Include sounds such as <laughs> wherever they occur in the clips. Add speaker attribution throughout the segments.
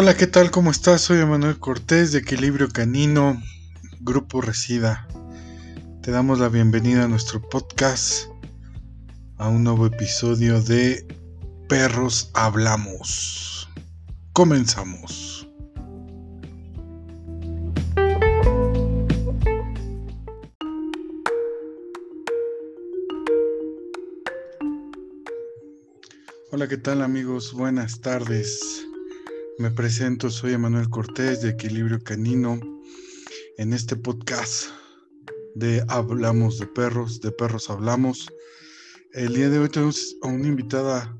Speaker 1: Hola, ¿qué tal? ¿Cómo estás? Soy Emanuel Cortés de Equilibrio Canino, Grupo Resida. Te damos la bienvenida a nuestro podcast, a un nuevo episodio de Perros Hablamos. Comenzamos. Hola, ¿qué tal amigos? Buenas tardes. Me presento, soy Emanuel Cortés de Equilibrio Canino. En este podcast de Hablamos de Perros, de Perros Hablamos. El día de hoy tenemos a una invitada,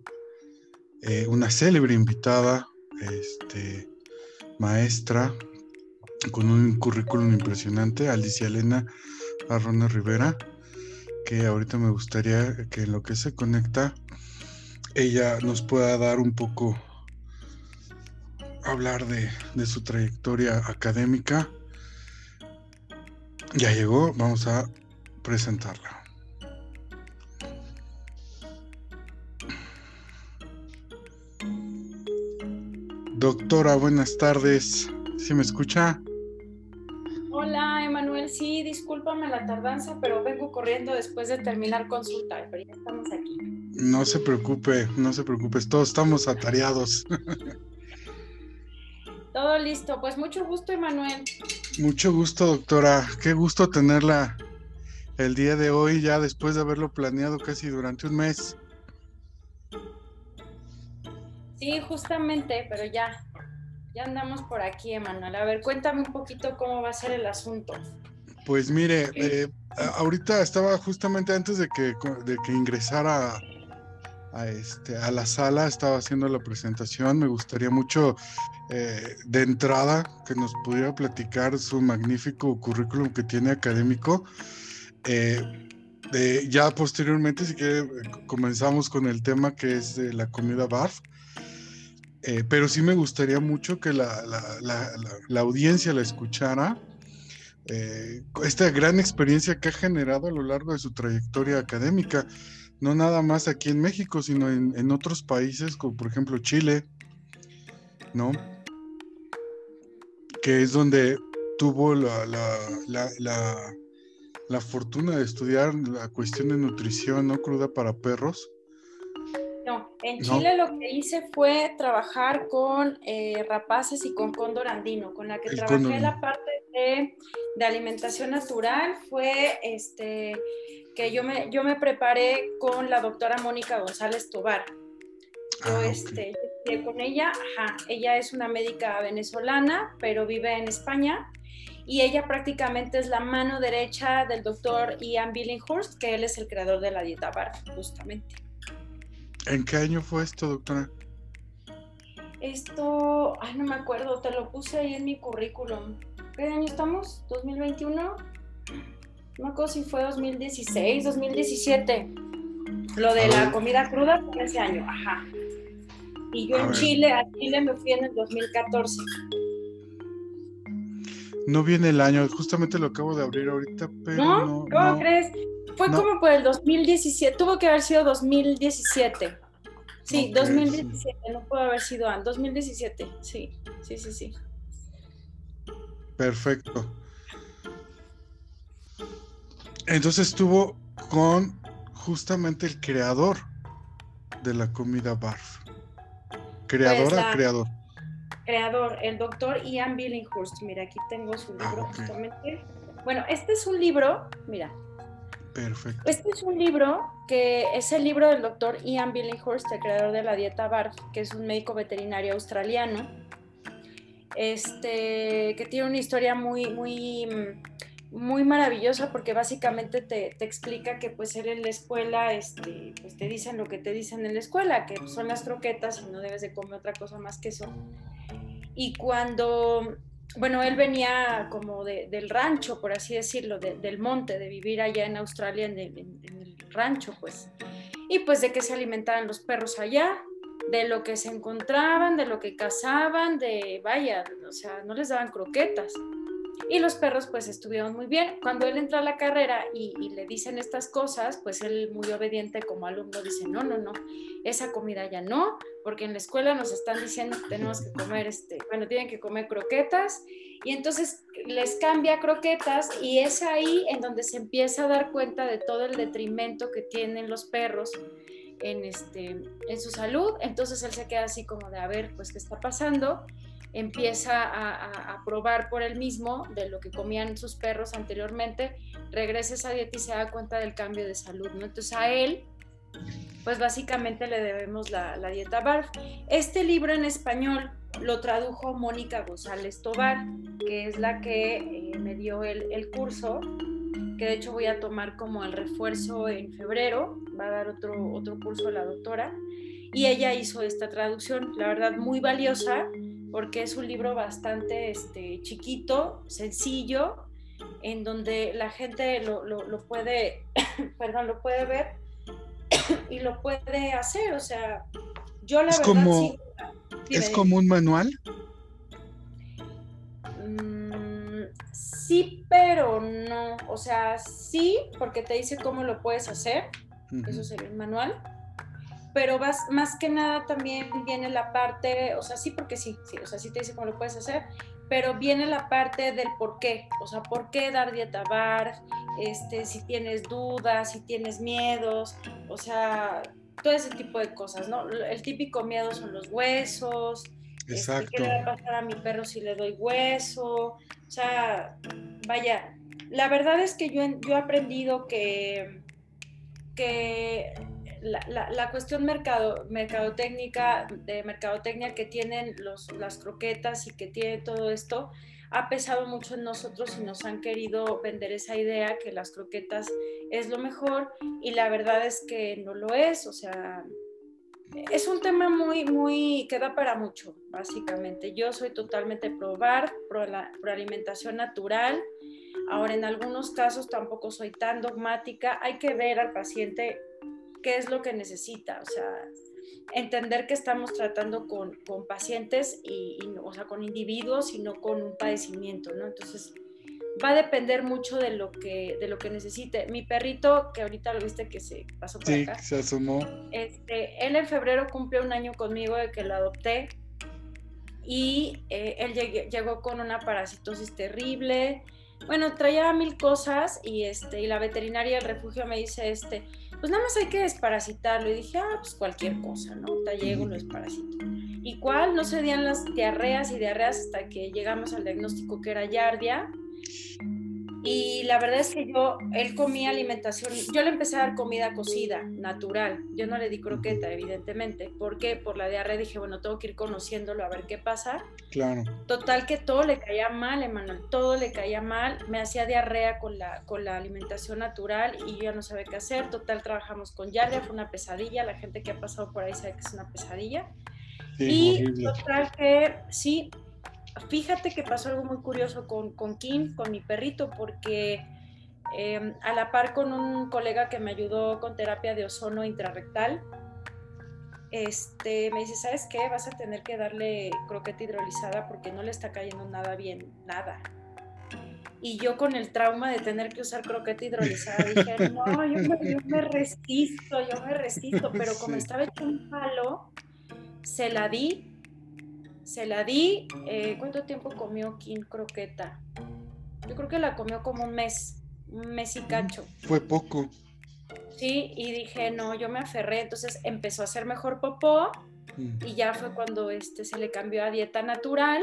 Speaker 1: eh, una célebre invitada, este, maestra, con un currículum impresionante, Alicia Elena Arrona Rivera, que ahorita me gustaría que en lo que se conecta, ella nos pueda dar un poco hablar de, su trayectoria académica. Ya llegó, vamos a presentarla. Doctora, buenas tardes. ¿Sí me escucha?
Speaker 2: Hola, Emanuel. Sí, discúlpame la tardanza, pero vengo corriendo después de terminar consulta, pero ya estamos aquí.
Speaker 1: No se preocupe, no se preocupe, todos estamos atareados. <laughs>
Speaker 2: Todo listo. Pues mucho gusto, Emanuel.
Speaker 1: Mucho gusto, doctora. Qué gusto tenerla el día de hoy, ya después de haberlo planeado casi durante un mes.
Speaker 2: Sí, justamente, pero ya, ya andamos por aquí, Emanuel. A ver, cuéntame un poquito cómo va a ser el asunto.
Speaker 1: Pues mire, eh, ahorita estaba justamente antes de que, de que ingresara a, este, a la sala, estaba haciendo la presentación. Me gustaría mucho eh, de entrada que nos pudiera platicar su magnífico currículum que tiene académico. Eh, ya posteriormente, si quiere, comenzamos con el tema que es de la comida BARF. Eh, pero sí me gustaría mucho que la, la audiencia la escuchara. esta gran experiencia que ha generado a lo largo de su trayectoria académica no nada más aquí en México, sino en, otros países, como por ejemplo Chile, ¿no? Que es donde tuvo la, la, fortuna de estudiar la cuestión de nutrición, ¿no? Cruda para perros.
Speaker 2: No, en Chile lo que hice fue trabajar con eh, rapaces y con cóndor andino, con la que trabajé la parte de, de, alimentación natural, fue este que yo me, yo me preparé con la doctora Mónica González Tobar. Yo ah, este, con ella, ajá, ella es una médica venezolana, pero vive en España y ella prácticamente es la mano derecha del doctor Ian Billinghurst, que él es el creador de la dieta bar, justamente.
Speaker 1: ¿En qué año fue esto, doctora?
Speaker 2: Esto, ay, no me acuerdo, te lo puse ahí en mi currículum. ¿Qué año estamos? ¿2021? no me acuerdo si fue 2016, 2017. Lo de la comida cruda fue ese año, ajá. Y yo en Chile, a Chile me fui en el 2014.
Speaker 1: No viene el año, justamente lo acabo de abrir ahorita, pero.
Speaker 2: ¿No? ¿Cómo crees? Fue como por el 2017, tuvo que haber sido 2017. Sí, 2017, no puede haber sido antes, 2017, sí, sí, sí, sí.
Speaker 1: Perfecto. Entonces estuvo con justamente el creador de la comida BARF. ¿Creadora pues creador?
Speaker 2: Creador, el doctor Ian Billinghurst. Mira, aquí tengo su libro ah, justamente. Bueno, este es un libro, mira.
Speaker 1: Perfecto.
Speaker 2: Este es un libro que es el libro del doctor Ian Billinghurst, el creador de la dieta BARF, que es un médico veterinario australiano. Este, que tiene una historia muy, muy mm, muy maravillosa porque básicamente te, explica que pues él en la escuela, este, pues te dicen lo que te dicen en la escuela, que son las croquetas y no debes de comer otra cosa más que eso. Y cuando, bueno, él venía como del rancho, por así decirlo, del monte, de vivir allá en Australia, en el, en el rancho, pues. Y pues de que se alimentaban los perros allá, de lo que se encontraban, de lo que cazaban, de, vaya, o sea, no les daban croquetas Y los perros pues estuvieron muy bien. Cuando él entra a la carrera y, le dicen estas cosas, pues él muy obediente como alumno dice, no, no, no, esa comida ya no, porque en la escuela nos están diciendo que tenemos que comer, este, bueno, tienen que comer croquetas. Y entonces les cambia croquetas y es ahí en donde se empieza a dar cuenta de todo el detrimento que tienen los perros en, este, en su salud. Entonces él se queda así como de, a ver, pues, ¿qué está pasando? Empieza a, probar por él mismo de lo que comían sus perros anteriormente, regresa a esa dieta y se da cuenta del cambio de salud, ¿no? Entonces a él, pues básicamente le debemos la, dieta BARF. Este libro en español lo tradujo Mónica González Tobar, que es la que eh, me dio el, el curso, que de hecho voy a tomar como el refuerzo en febrero, va a dar otro, otro curso la doctora, y ella hizo esta traducción, la verdad muy valiosa, porque es un libro bastante este, chiquito, sencillo, en donde la gente lo, puede, <coughs> perdón, lo puede ver <coughs> y lo puede hacer. O sea, yo la
Speaker 1: es
Speaker 2: verdad
Speaker 1: como, ¿Es como un manual?
Speaker 2: Mm, sí, pero no. O sea, sí, porque te dice cómo lo puedes hacer. Eso sería un manual pero vas, más que nada también viene la parte, o sea, sí, porque sí, sí, o sea, sí te dice cómo lo puedes hacer, pero viene la parte del por qué, o sea, por qué dar dieta bar, este, si tienes dudas, si tienes miedos, o sea, todo ese tipo de cosas, ¿no? El típico miedo son los huesos,
Speaker 1: Exacto.
Speaker 2: Este, ¿qué le va a pasar a mi perro si le doy hueso? O sea, vaya, la verdad es que yo, yo he aprendido que, que la, cuestión mercado, mercadotécnica, de mercadotecnia que tienen los, las croquetas y que tiene todo esto, ha pesado mucho en nosotros y nos han querido vender esa idea que las croquetas es lo mejor y la verdad es que no lo es, o sea, es un tema muy, muy, que da para mucho, básicamente. Yo soy totalmente pro bar, pro, la, pro alimentación natural. Ahora, en algunos casos tampoco soy tan dogmática. Hay que ver al paciente qué es lo que necesita, o sea, entender que estamos tratando con, con pacientes y, o sea, con individuos y no con un padecimiento, ¿no? Entonces, va a depender mucho de lo que, de lo que necesite. Mi perrito, que ahorita lo viste que se pasó por
Speaker 1: sí,
Speaker 2: acá.
Speaker 1: se asomó.
Speaker 2: Este, él en febrero cumplió un año conmigo de que lo adopté y eh, él llegó con una parasitosis terrible. Bueno, traía mil cosas y, este, y la veterinaria del refugio me dice, este, pues nada más hay que desparasitarlo. Y dije, ah, pues cualquier cosa, ¿no? Te llego, lo desparasito. ¿Y cuál? No se dían las diarreas y diarreas hasta que llegamos al diagnóstico que era yardia. Y la verdad es que yo, él comía alimentación, yo le empecé a dar comida cocida, natural. Yo no le di croqueta, evidentemente. ¿Por qué? Por la diarrea dije, bueno, tengo que ir conociéndolo a ver qué pasa.
Speaker 1: Claro.
Speaker 2: Total que todo le caía mal, Emanuel, todo le caía mal. Me hacía diarrea con la, con la alimentación natural y yo ya no sabía qué hacer. Total, trabajamos con yardia, fue una pesadilla. La gente que ha pasado por ahí sabe que es una pesadilla. y total que sí, fíjate que pasó algo muy curioso con, con Kim, con mi perrito, porque em, a la par con un colega que me ayudó con terapia de ozono intrarrectal, este, me dice, ¿sabes qué? Vas a tener que darle croqueta hidrolizada porque no le está cayendo nada bien, nada. Y yo con el trauma de tener que usar croqueta hidrolizada dije, no, yo me, resisto, yo me resisto, pero como estaba hecho un palo, se la di se la di. Eh, ¿Cuánto tiempo comió Kim croqueta? Yo creo que la comió como un mes, un mes y cacho.
Speaker 1: Fue poco.
Speaker 2: Sí, y dije, no, yo me aferré. Entonces empezó a hacer mejor popó mm. y ya fue cuando este, se le cambió a dieta natural.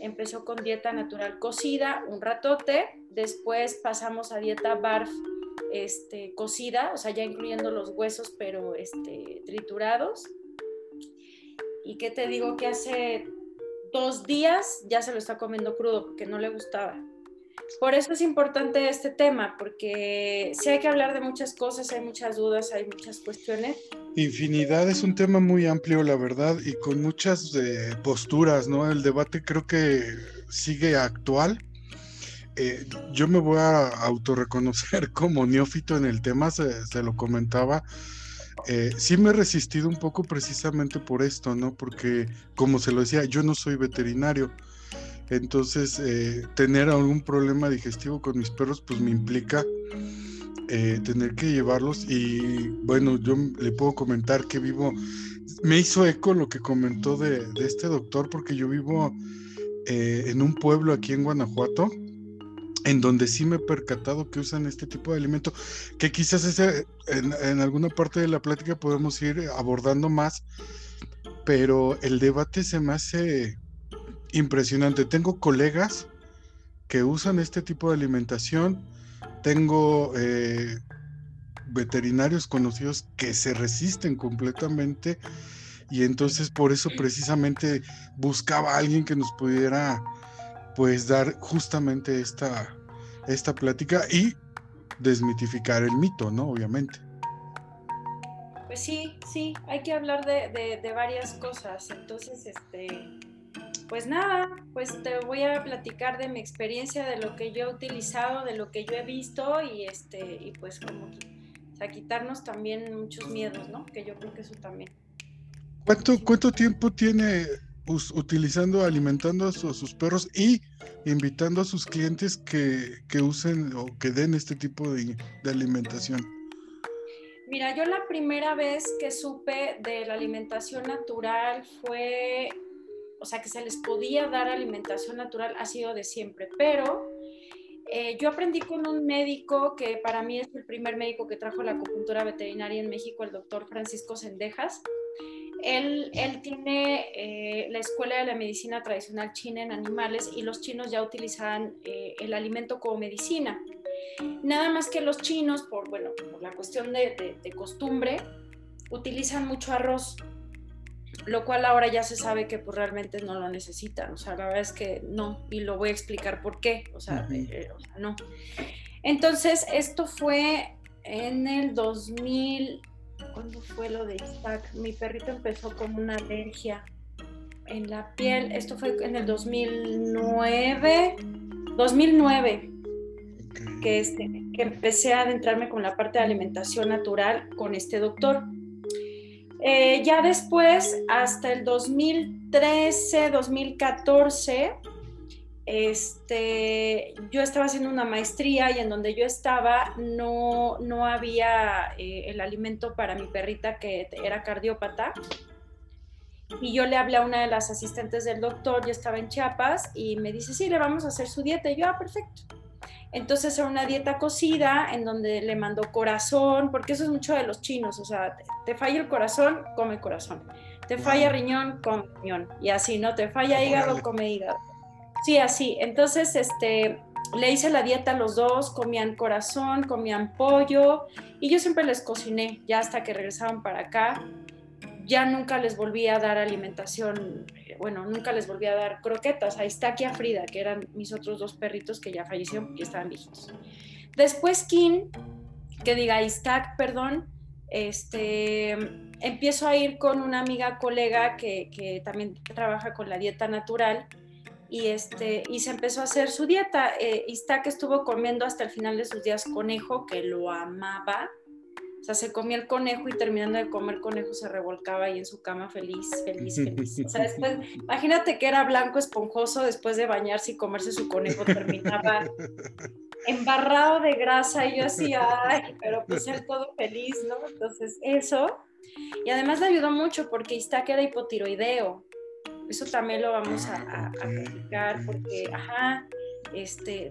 Speaker 2: Empezó con dieta natural cocida un ratote. Después pasamos a dieta barf este, cocida, o sea, ya incluyendo los huesos, pero este, triturados y que te digo que hace dos días ya se lo está comiendo crudo porque no le gustaba. Por eso es importante este tema, porque sí hay que hablar de muchas cosas, hay muchas dudas, hay muchas cuestiones.
Speaker 1: Infinidad es un tema muy amplio, la verdad, y con muchas eh, posturas, ¿no? El debate creo que sigue actual. Eh, yo me voy a autorreconocer <laughs> como neófito en el tema, se lo comentaba eh, sí me he resistido un poco precisamente por esto, ¿no? Porque, como se lo decía, yo no soy veterinario. Entonces, eh, tener algún problema digestivo con mis perros, pues me implica eh, tener que llevarlos. Y bueno, yo le puedo comentar que vivo, me hizo eco lo que comentó de, este doctor, porque yo vivo eh, en un pueblo aquí en Guanajuato en donde sí me he percatado que usan este tipo de alimento, que quizás ese, en, alguna parte de la plática podemos ir abordando más, pero el debate se me hace impresionante. Tengo colegas que usan este tipo de alimentación, tengo eh, veterinarios conocidos que se resisten completamente y entonces por eso precisamente buscaba a alguien que nos pudiera pues dar justamente esta, esta plática y desmitificar el mito, ¿no? Obviamente.
Speaker 2: Pues sí, sí, hay que hablar de, de, varias cosas. Entonces, este, pues nada, pues te voy a platicar de mi experiencia, de lo que yo he utilizado, de lo que yo he visto y este, y pues como o quitarnos también muchos miedos, ¿no? Que yo creo que eso también.
Speaker 1: ¿Cuánto, cuánto tiempo tiene utilizando, alimentando a, sus perros y invitando a sus clientes que, que usen o que den este tipo de, de alimentación?
Speaker 2: Mira, yo la primera vez que supe de la alimentación natural fue, o sea, que se les podía dar alimentación natural ha sido de siempre, pero eh, yo aprendí con un médico que para mí es el primer médico que trajo la acupuntura veterinaria en México, el doctor Francisco Sendejas. Él, él tiene eh, la escuela de la medicina tradicional china en animales y los chinos ya utilizaban eh, el alimento como medicina. Nada más que los chinos, por, bueno, por la cuestión de, costumbre, utilizan mucho arroz, lo cual ahora ya se sabe que pues, realmente no lo necesitan. O sea, la verdad es que no, y lo voy a explicar por qué. O sea, eh, no. Entonces, esto fue en el 2000. ¿Cuándo fue lo de Stack? Mi perrito empezó con una alergia en la piel. Esto fue en el 2009. 2009 que, este, que empecé a adentrarme con la parte de alimentación natural con este doctor. Eh, ya después, hasta el 2013, 2014, este, yo estaba haciendo una maestría y en donde yo estaba no, no había eh, el alimento para mi perrita que era cardiópata. Y yo le hablé a una de las asistentes del doctor, yo estaba en Chiapas, y me dice, sí, le vamos a hacer su dieta. Y yo, ah, perfecto. Entonces era una dieta cocida en donde le mandó corazón, porque eso es mucho de los chinos, o sea, te, falla el corazón, come corazón. Te falla riñón, come riñón. Y así, ¿no? Te falla hígado, come hígado. Sí, así. Entonces, este, le hice la dieta a los dos, comían corazón, comían pollo, y yo siempre les cociné, ya hasta que regresaban para acá ya nunca les volví a dar alimentación, eh, bueno, nunca les volví a dar croquetas. Ahí está aquí a Frida, que eran mis otros dos perritos que ya fallecieron porque estaban viejitos. Después Kim, que diga Istac, perdón, este, empiezo a ir con una amiga colega que, que también trabaja con la dieta natural y, este, y se empezó a hacer su dieta. Eh, Istac estuvo comiendo hasta el final de sus días conejo, que lo amaba o sea, se comía el conejo y terminando de comer conejo se revolcaba ahí en su cama feliz, feliz, feliz. O sea, después, imagínate que era blanco esponjoso después de bañarse y comerse su conejo, terminaba <laughs> embarrado de grasa y yo así, ay, pero pues él todo feliz, ¿no? Entonces, eso. Y además le ayudó mucho porque que era hipotiroideo. Eso también lo vamos a, a, porque, ajá, este,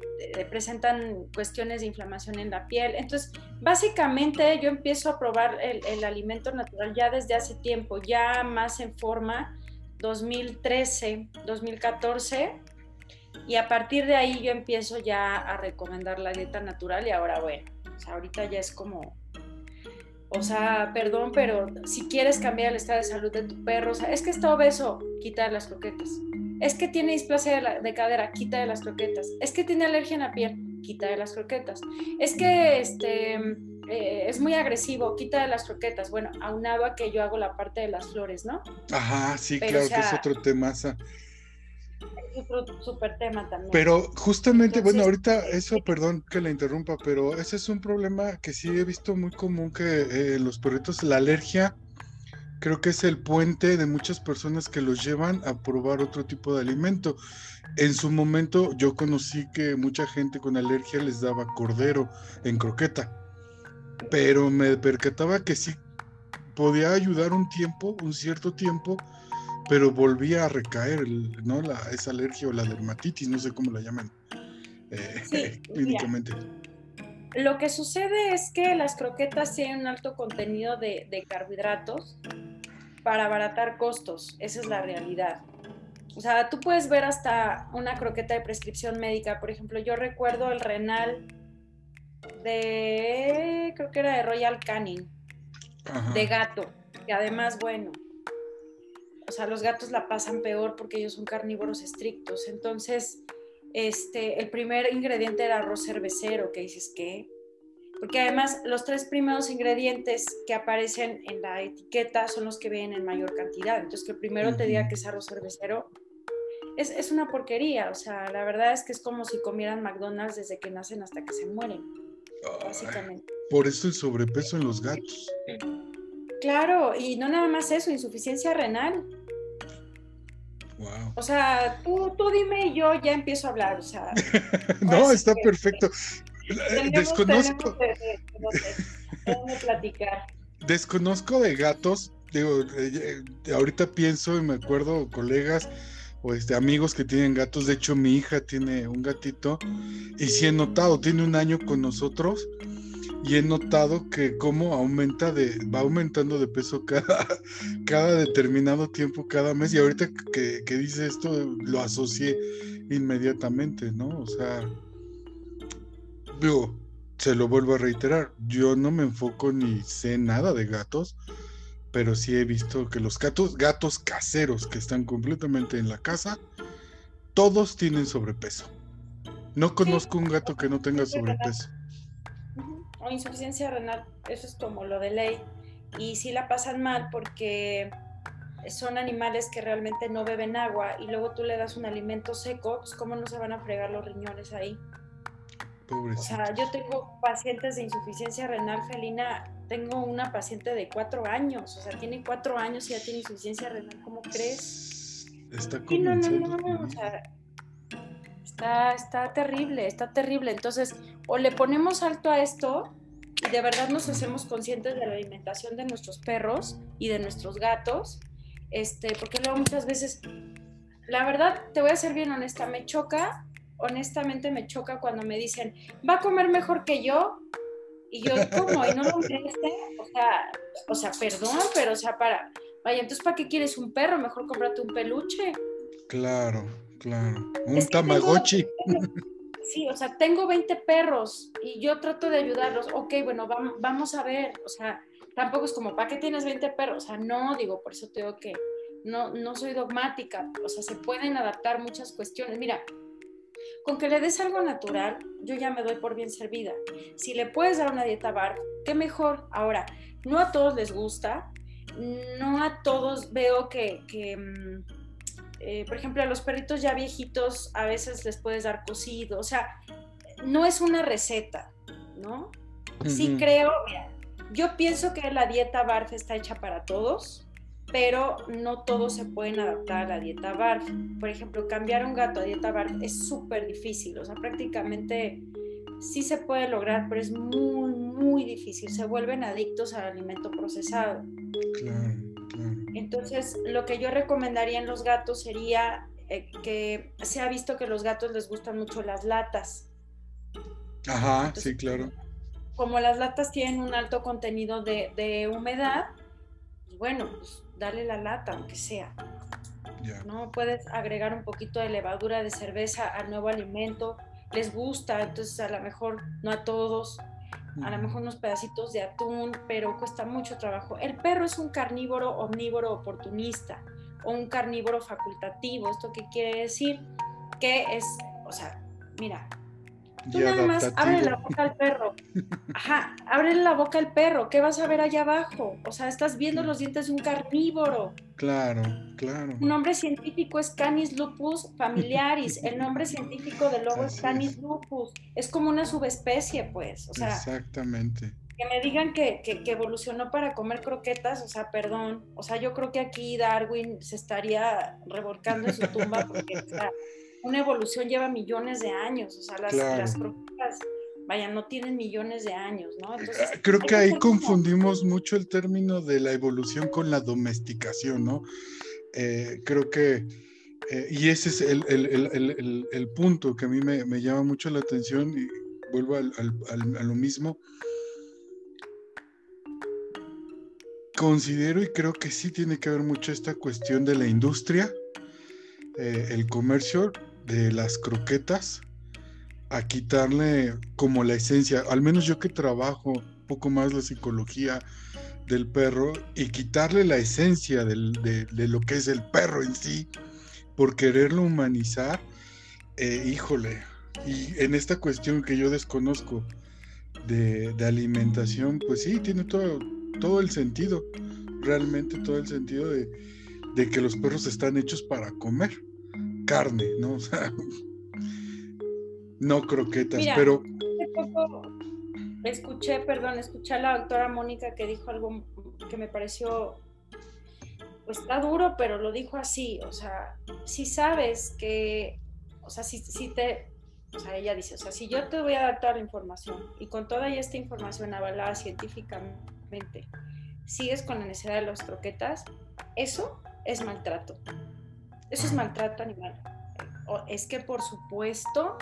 Speaker 2: presentan cuestiones de inflamación en la piel. Entonces, básicamente yo empiezo a probar el, alimento natural ya desde hace tiempo, ya más en forma, 2013, 2014, y a partir de ahí yo empiezo ya a recomendar la dieta natural y ahora, bueno, ahorita ya es como o sea, perdón, pero si quieres cambiar el estado de salud de tu perro, o sea, es que está obeso, quita las croquetas. Es que tiene displasia de, cadera, quita de las croquetas. Es que tiene alergia en la piel, quita de las croquetas. Es que este, eh, es muy agresivo, quita de las croquetas. Bueno, aunado a que yo hago la parte de las flores, ¿no?
Speaker 1: Ajá, sí, claro que es otro tema
Speaker 2: también.
Speaker 1: Pero justamente, bueno, ahorita eso, perdón que la interrumpa, pero ese es un problema que sí he visto muy común que eh, los perritos, la alergia creo que es el puente de muchas personas que los llevan a probar otro tipo de alimento. En su momento yo conocí que mucha gente con alergia les daba cordero en croqueta, pero me percataba que sí podía ayudar un tiempo, un cierto tiempo, pero volvía a recaer, ¿no? La, esa alergia o la dermatitis, no sé cómo la llaman eh, <laughs> clínicamente.
Speaker 2: Lo que sucede es que las croquetas tienen un alto contenido de, de carbohidratos para abaratar costos, esa es la realidad. O sea, tú puedes ver hasta una croqueta de prescripción médica. Por ejemplo, yo recuerdo el renal de, creo que era de Royal Canin, de gato, que además, bueno, o sea, los gatos la pasan peor porque ellos son carnívoros estrictos. Entonces, este, el primer ingrediente era arroz cervecero, que dices, ¿qué? Porque además los tres primeros ingredientes que aparecen en la etiqueta son los que vienen en mayor cantidad. Entonces, que el primero te diga que es arroz cervecero, es, es, una porquería. O sea, la verdad es que es como si comieran McDonald's desde que nacen hasta que se mueren, básicamente.
Speaker 1: Por eso el sobrepeso en los gatos.
Speaker 2: Claro, y no nada más eso, insuficiencia renal. O sea, tú, tú dime y yo ya empiezo a hablar. O sea, <laughs>
Speaker 1: no, está perfecto. Desconozco. Desconozco de gatos. Digo, eh, eh, ahorita pienso y me acuerdo colegas o este, amigos que tienen gatos. De hecho, mi hija tiene un gatito y sí he notado, tiene un año con nosotros y he notado que cómo aumenta de, va aumentando de peso cada, <laughs> cada determinado tiempo, cada mes. Y ahorita que, que dice esto, lo asocié inmediatamente, ¿no? O sea, digo, se lo vuelvo a reiterar, yo no me enfoco ni sé nada de gatos, pero sí he visto que los gatos, gatos caseros que están completamente en la casa, todos tienen sobrepeso. No conozco un gato que no tenga sobrepeso
Speaker 2: insuficiencia renal, eso es como lo de ley. Y sí la pasan mal porque son animales que realmente no beben agua y luego tú le das un alimento seco, pues cómo no se van a fregar los riñones ahí. O sea, yo tengo pacientes de insuficiencia renal felina, tengo una paciente de cuatro años, o sea, tiene cuatro años y ya tiene insuficiencia renal, ¿cómo crees?
Speaker 1: Está no, no, no,
Speaker 2: o sea, está, está terrible, está terrible. Entonces, o le ponemos alto a esto y de verdad nos hacemos conscientes de la alimentación de nuestros perros y de nuestros gatos, este, porque luego muchas veces, la verdad, te voy a ser bien honesta, me choca, honestamente me choca cuando me dicen, va a comer mejor que yo, y yo, ¿cómo? ¿Y no lo creeste? O sea, o sea, perdón, pero o sea, para, vaya, entonces, ¿para qué quieres un perro? Mejor cómprate un peluche.
Speaker 1: Claro, claro. Un tamagotchi.
Speaker 2: Sí, o sea, tengo 20 perros y yo trato de ayudarlos. Ok, bueno, vamos, a ver, o sea, tampoco es como, ¿para qué tienes 20 perros? O sea, no, digo, por eso tengo que, no, no soy dogmática, o sea, se pueden adaptar muchas cuestiones. Mira, con que le des algo natural, yo ya me doy por bien servida. Si le puedes dar una dieta bar, qué mejor. Ahora, no a todos les gusta, no a todos veo que, que mm, eh, por ejemplo, a los perritos ya viejitos a veces les puedes dar cocido, o sea, no es una receta, ¿no? Sí creo, yo pienso que la dieta BARF está hecha para todos, pero no todos se pueden adaptar a la dieta BARF. Por ejemplo, cambiar un gato a dieta BARF es súper difícil, o sea, prácticamente sí se puede lograr, pero es muy, muy difícil. Se vuelven adictos al alimento procesado.
Speaker 1: Claro.
Speaker 2: Entonces, lo que yo recomendaría en los gatos sería eh, que se ha visto que a los gatos les gustan mucho las latas.
Speaker 1: Ajá, sí, claro.
Speaker 2: Como las latas tienen un alto contenido de, humedad, pues bueno, pues dale la lata, aunque sea. ¿no? Puedes agregar un poquito de levadura de cerveza al nuevo alimento. Les gusta, entonces a lo mejor no a todos, a lo mejor unos pedacitos de atún, pero cuesta mucho trabajo. El perro es un carnívoro omnívoro oportunista o un carnívoro facultativo. ¿Esto qué quiere decir? Que es, o sea, mira, Tú nada más abre la boca al perro. Ajá, abre la boca al perro. ¿Qué vas a ver allá abajo? O sea, estás viendo los dientes de un carnívoro.
Speaker 1: Claro, claro.
Speaker 2: Un nombre científico es Canis lupus familiaris. El nombre científico del lobo es Canis lupus. Es como una subespecie, pues. O sea,
Speaker 1: Exactamente.
Speaker 2: que me digan que, evolucionó para comer croquetas, o sea, perdón, o sea, yo creo que aquí Darwin se estaría revolcando en su tumba porque una evolución lleva millones de años, o sea, las, croquetas, vaya, no tienen millones de años, ¿no?
Speaker 1: Entonces, ah, creo que ahí confundimos mucho el término de la evolución con la domesticación, ¿no? Eh, creo que, eh, y ese es el, punto que a mí me, llama mucho la atención y vuelvo a lo mismo considero y creo que sí tiene que ver mucho esta cuestión de la industria, eh, el comercio de las croquetas, a quitarle como la esencia, al menos yo que trabajo un poco más la psicología del perro y quitarle la esencia de, lo que es el perro en sí, por quererlo humanizar, eh, híjole, y en esta cuestión que yo desconozco de, de alimentación, pues sí, tiene todo, todo el sentido, realmente todo el sentido de, que los perros están hechos para comer carne, ¿no? <laughs> O sea, no croquetas, pero...
Speaker 2: escuché, perdón, escuché a la doctora Mónica que dijo algo que me pareció, pues está duro, pero lo dijo así, o sea, si sabes que, o sea, si, si te, o sea, ella dice, o sea, si yo te voy a dar toda la información y con toda esta información avalada científicamente, sigues con la necesidad de las croquetas, eso es maltrato. Eso es maltrato animal. es que por supuesto,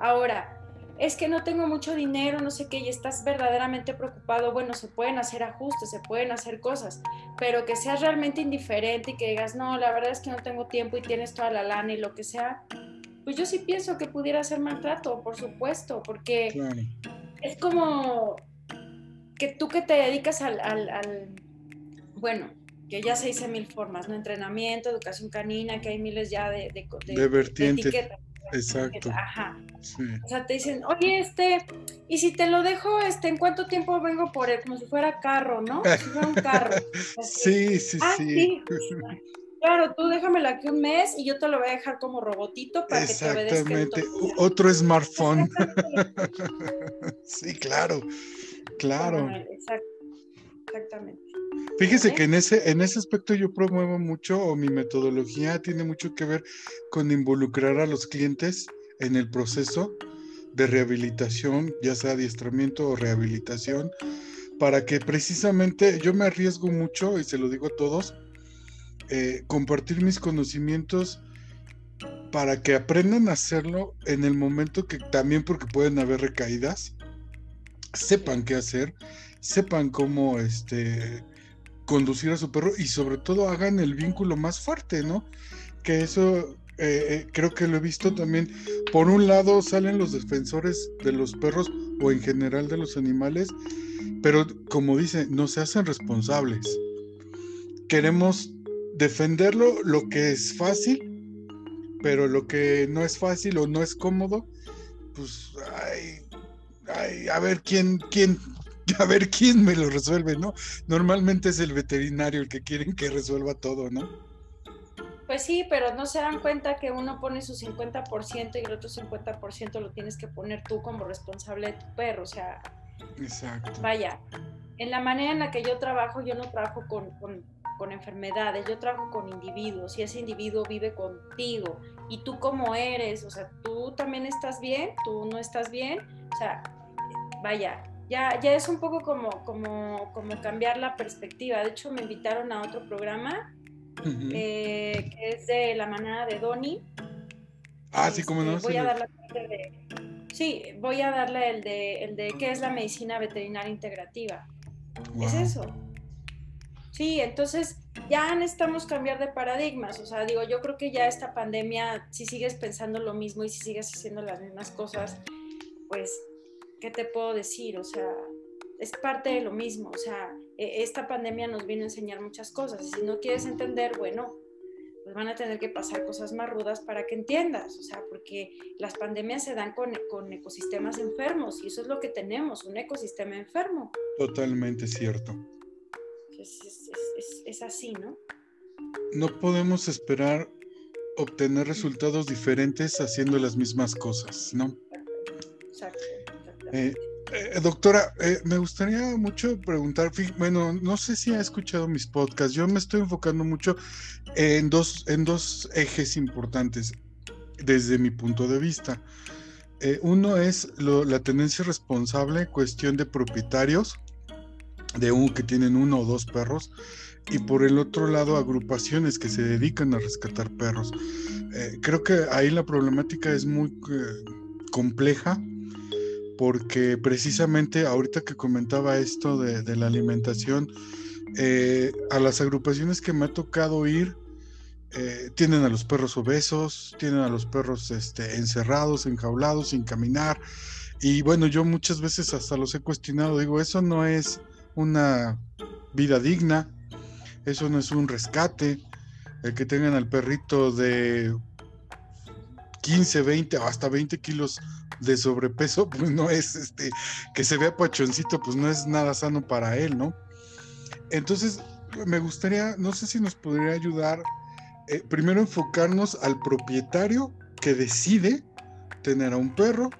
Speaker 2: ahora, es que no tengo mucho dinero, no sé qué, y estás verdaderamente preocupado, bueno, se pueden hacer ajustes, se pueden hacer cosas, pero que seas realmente indiferente y que digas, no, la verdad es que no tengo tiempo y tienes toda la lana y lo que sea, pues yo sí pienso que pudiera ser maltrato, por supuesto, porque es como, que tú que te dedicas al, bueno, que ya se dice mil formas, ¿no? Entrenamiento, educación canina, que hay miles ya de, de,
Speaker 1: de, Exacto.
Speaker 2: Ajá. O sea, te dicen, oye, este, y si te lo dejo, este, ¿en cuánto tiempo vengo por él? Como si fuera carro, ¿no? Como si fuera un carro. <laughs>
Speaker 1: sí, sí,
Speaker 2: ah,
Speaker 1: sí.
Speaker 2: Claro, tú déjamelo aquí un mes y yo te lo voy a dejar como robotito para que te obedezca.
Speaker 1: Exactamente, otro smartphone. <laughs> sí, claro. Claro.
Speaker 2: exactamente.
Speaker 1: Fíjese que en ese, en ese aspecto yo promuevo mucho, o mi metodología tiene mucho que ver con involucrar a los clientes en el proceso de rehabilitación, ya sea adiestramiento o rehabilitación, para que precisamente yo me arriesgo mucho, y se lo digo a todos, eh, compartir mis conocimientos para que aprendan a hacerlo en el momento que también porque pueden haber recaídas, sepan qué hacer, sepan cómo este, conducir a su perro y sobre todo hagan el vínculo más fuerte, ¿no? Que eso eh, eh, creo que lo he visto también. Por un lado salen los defensores de los perros o en general de los animales, pero como dice, no se hacen responsables. Queremos defenderlo lo que es fácil, pero lo que no es fácil o no es cómodo, pues a ver quién, quién, <laughs> a ver quién me lo resuelve, ¿no? Normalmente es el veterinario el que quieren que resuelva todo, ¿no?
Speaker 2: Pues sí, pero no se dan cuenta que uno pone su 50% y el otro 50% lo tienes que poner tú como responsable de tu perro, o sea.
Speaker 1: Exacto.
Speaker 2: Vaya, en la manera en la que yo trabajo, yo no trabajo con, con, con enfermedades, yo trabajo con individuos y ese individuo vive contigo y tú cómo eres, o sea, tú también estás bien, tú no estás bien, o sea, vaya, ya, ya es un poco como, como, como cambiar la perspectiva. De hecho, me invitaron a otro programa eh, que es de la manada de Donny.
Speaker 1: Ah, sí, como no.
Speaker 2: Este, voy a darle de, sí, voy a darle el de, el de qué es la medicina veterinaria integrativa. Es eso. Sí, entonces ya necesitamos cambiar de paradigmas. O sea, digo, yo creo que ya esta pandemia, si sigues pensando lo mismo y si sigues haciendo las mismas cosas, pues ¿qué te puedo decir? O sea, es parte de lo mismo. O sea, e, esta pandemia nos viene a enseñar muchas cosas. Y si no quieres entender, bueno, pues van a tener que pasar cosas más rudas para que entiendas. O sea, porque las pandemias se dan con, ecosistemas enfermos y eso es lo que tenemos, un ecosistema enfermo.
Speaker 1: Totalmente cierto.
Speaker 2: es así, ¿no?
Speaker 1: No podemos esperar obtener resultados diferentes haciendo las mismas cosas, ¿no?
Speaker 2: Exacto.
Speaker 1: Eh, Eh, doctora, eh, me gustaría mucho preguntar, bueno, no sé si ha escuchado mis podcasts, yo me estoy enfocando mucho en dos, en dos ejes importantes desde mi punto de vista. Uno es la tendencia responsable, cuestión de propietarios, de un que tienen uno o dos perros, y por el otro lado agrupaciones que se dedican a rescatar perros. creo que ahí la problemática es muy compleja porque precisamente ahorita que comentaba esto de, la alimentación, eh, a las agrupaciones que me ha tocado ir, eh, tienen a los perros obesos, tienen a los perros este, encerrados, enjaulados, sin caminar. Y bueno, yo muchas veces hasta los he cuestionado, digo, eso no es una vida digna, eso no es un rescate, el que tengan al perrito de 15, 20 o hasta 20 kilos de sobrepeso, pues no es este, que se vea pachoncito, pues no es nada sano para él, ¿no? Entonces, me gustaría, no sé si nos podría ayudar, eh, primero enfocarnos al propietario que decide tener a un perro,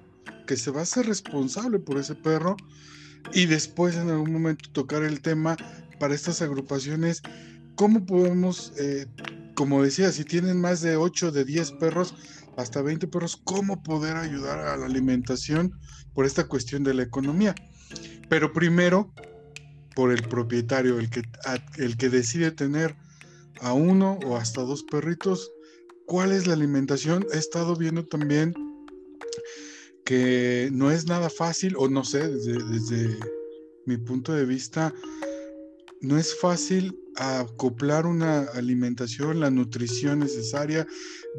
Speaker 1: que se va a hacer responsable por ese perro, y después en algún momento tocar el tema para estas agrupaciones, cómo podemos, eh, como decía, si tienen más de 8, de 10 perros, hasta 20 perros, cómo poder ayudar a la alimentación por esta cuestión de la economía. Pero primero, por el propietario, el que, el que decide tener a uno o hasta dos perritos, cuál es la alimentación. He estado viendo también que no es nada fácil, o no sé, desde, desde mi punto de vista, no es fácil acoplar una alimentación, la nutrición necesaria.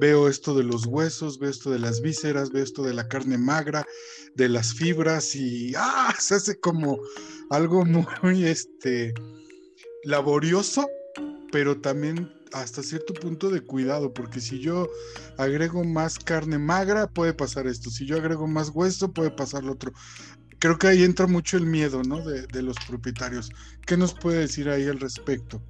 Speaker 1: Veo esto de los huesos, veo esto de las vísceras, veo esto de la carne magra, de las fibras y ¡ah! <laughs> se hace como algo <laughs> muy este, laborioso, pero también hasta cierto punto de cuidado, porque si yo agrego más carne magra, puede pasar esto, si yo agrego más hueso, puede pasar lo otro creo que ahí entra mucho el miedo, ¿no? De, los propietarios. ¿Qué nos puede decir ahí al respecto?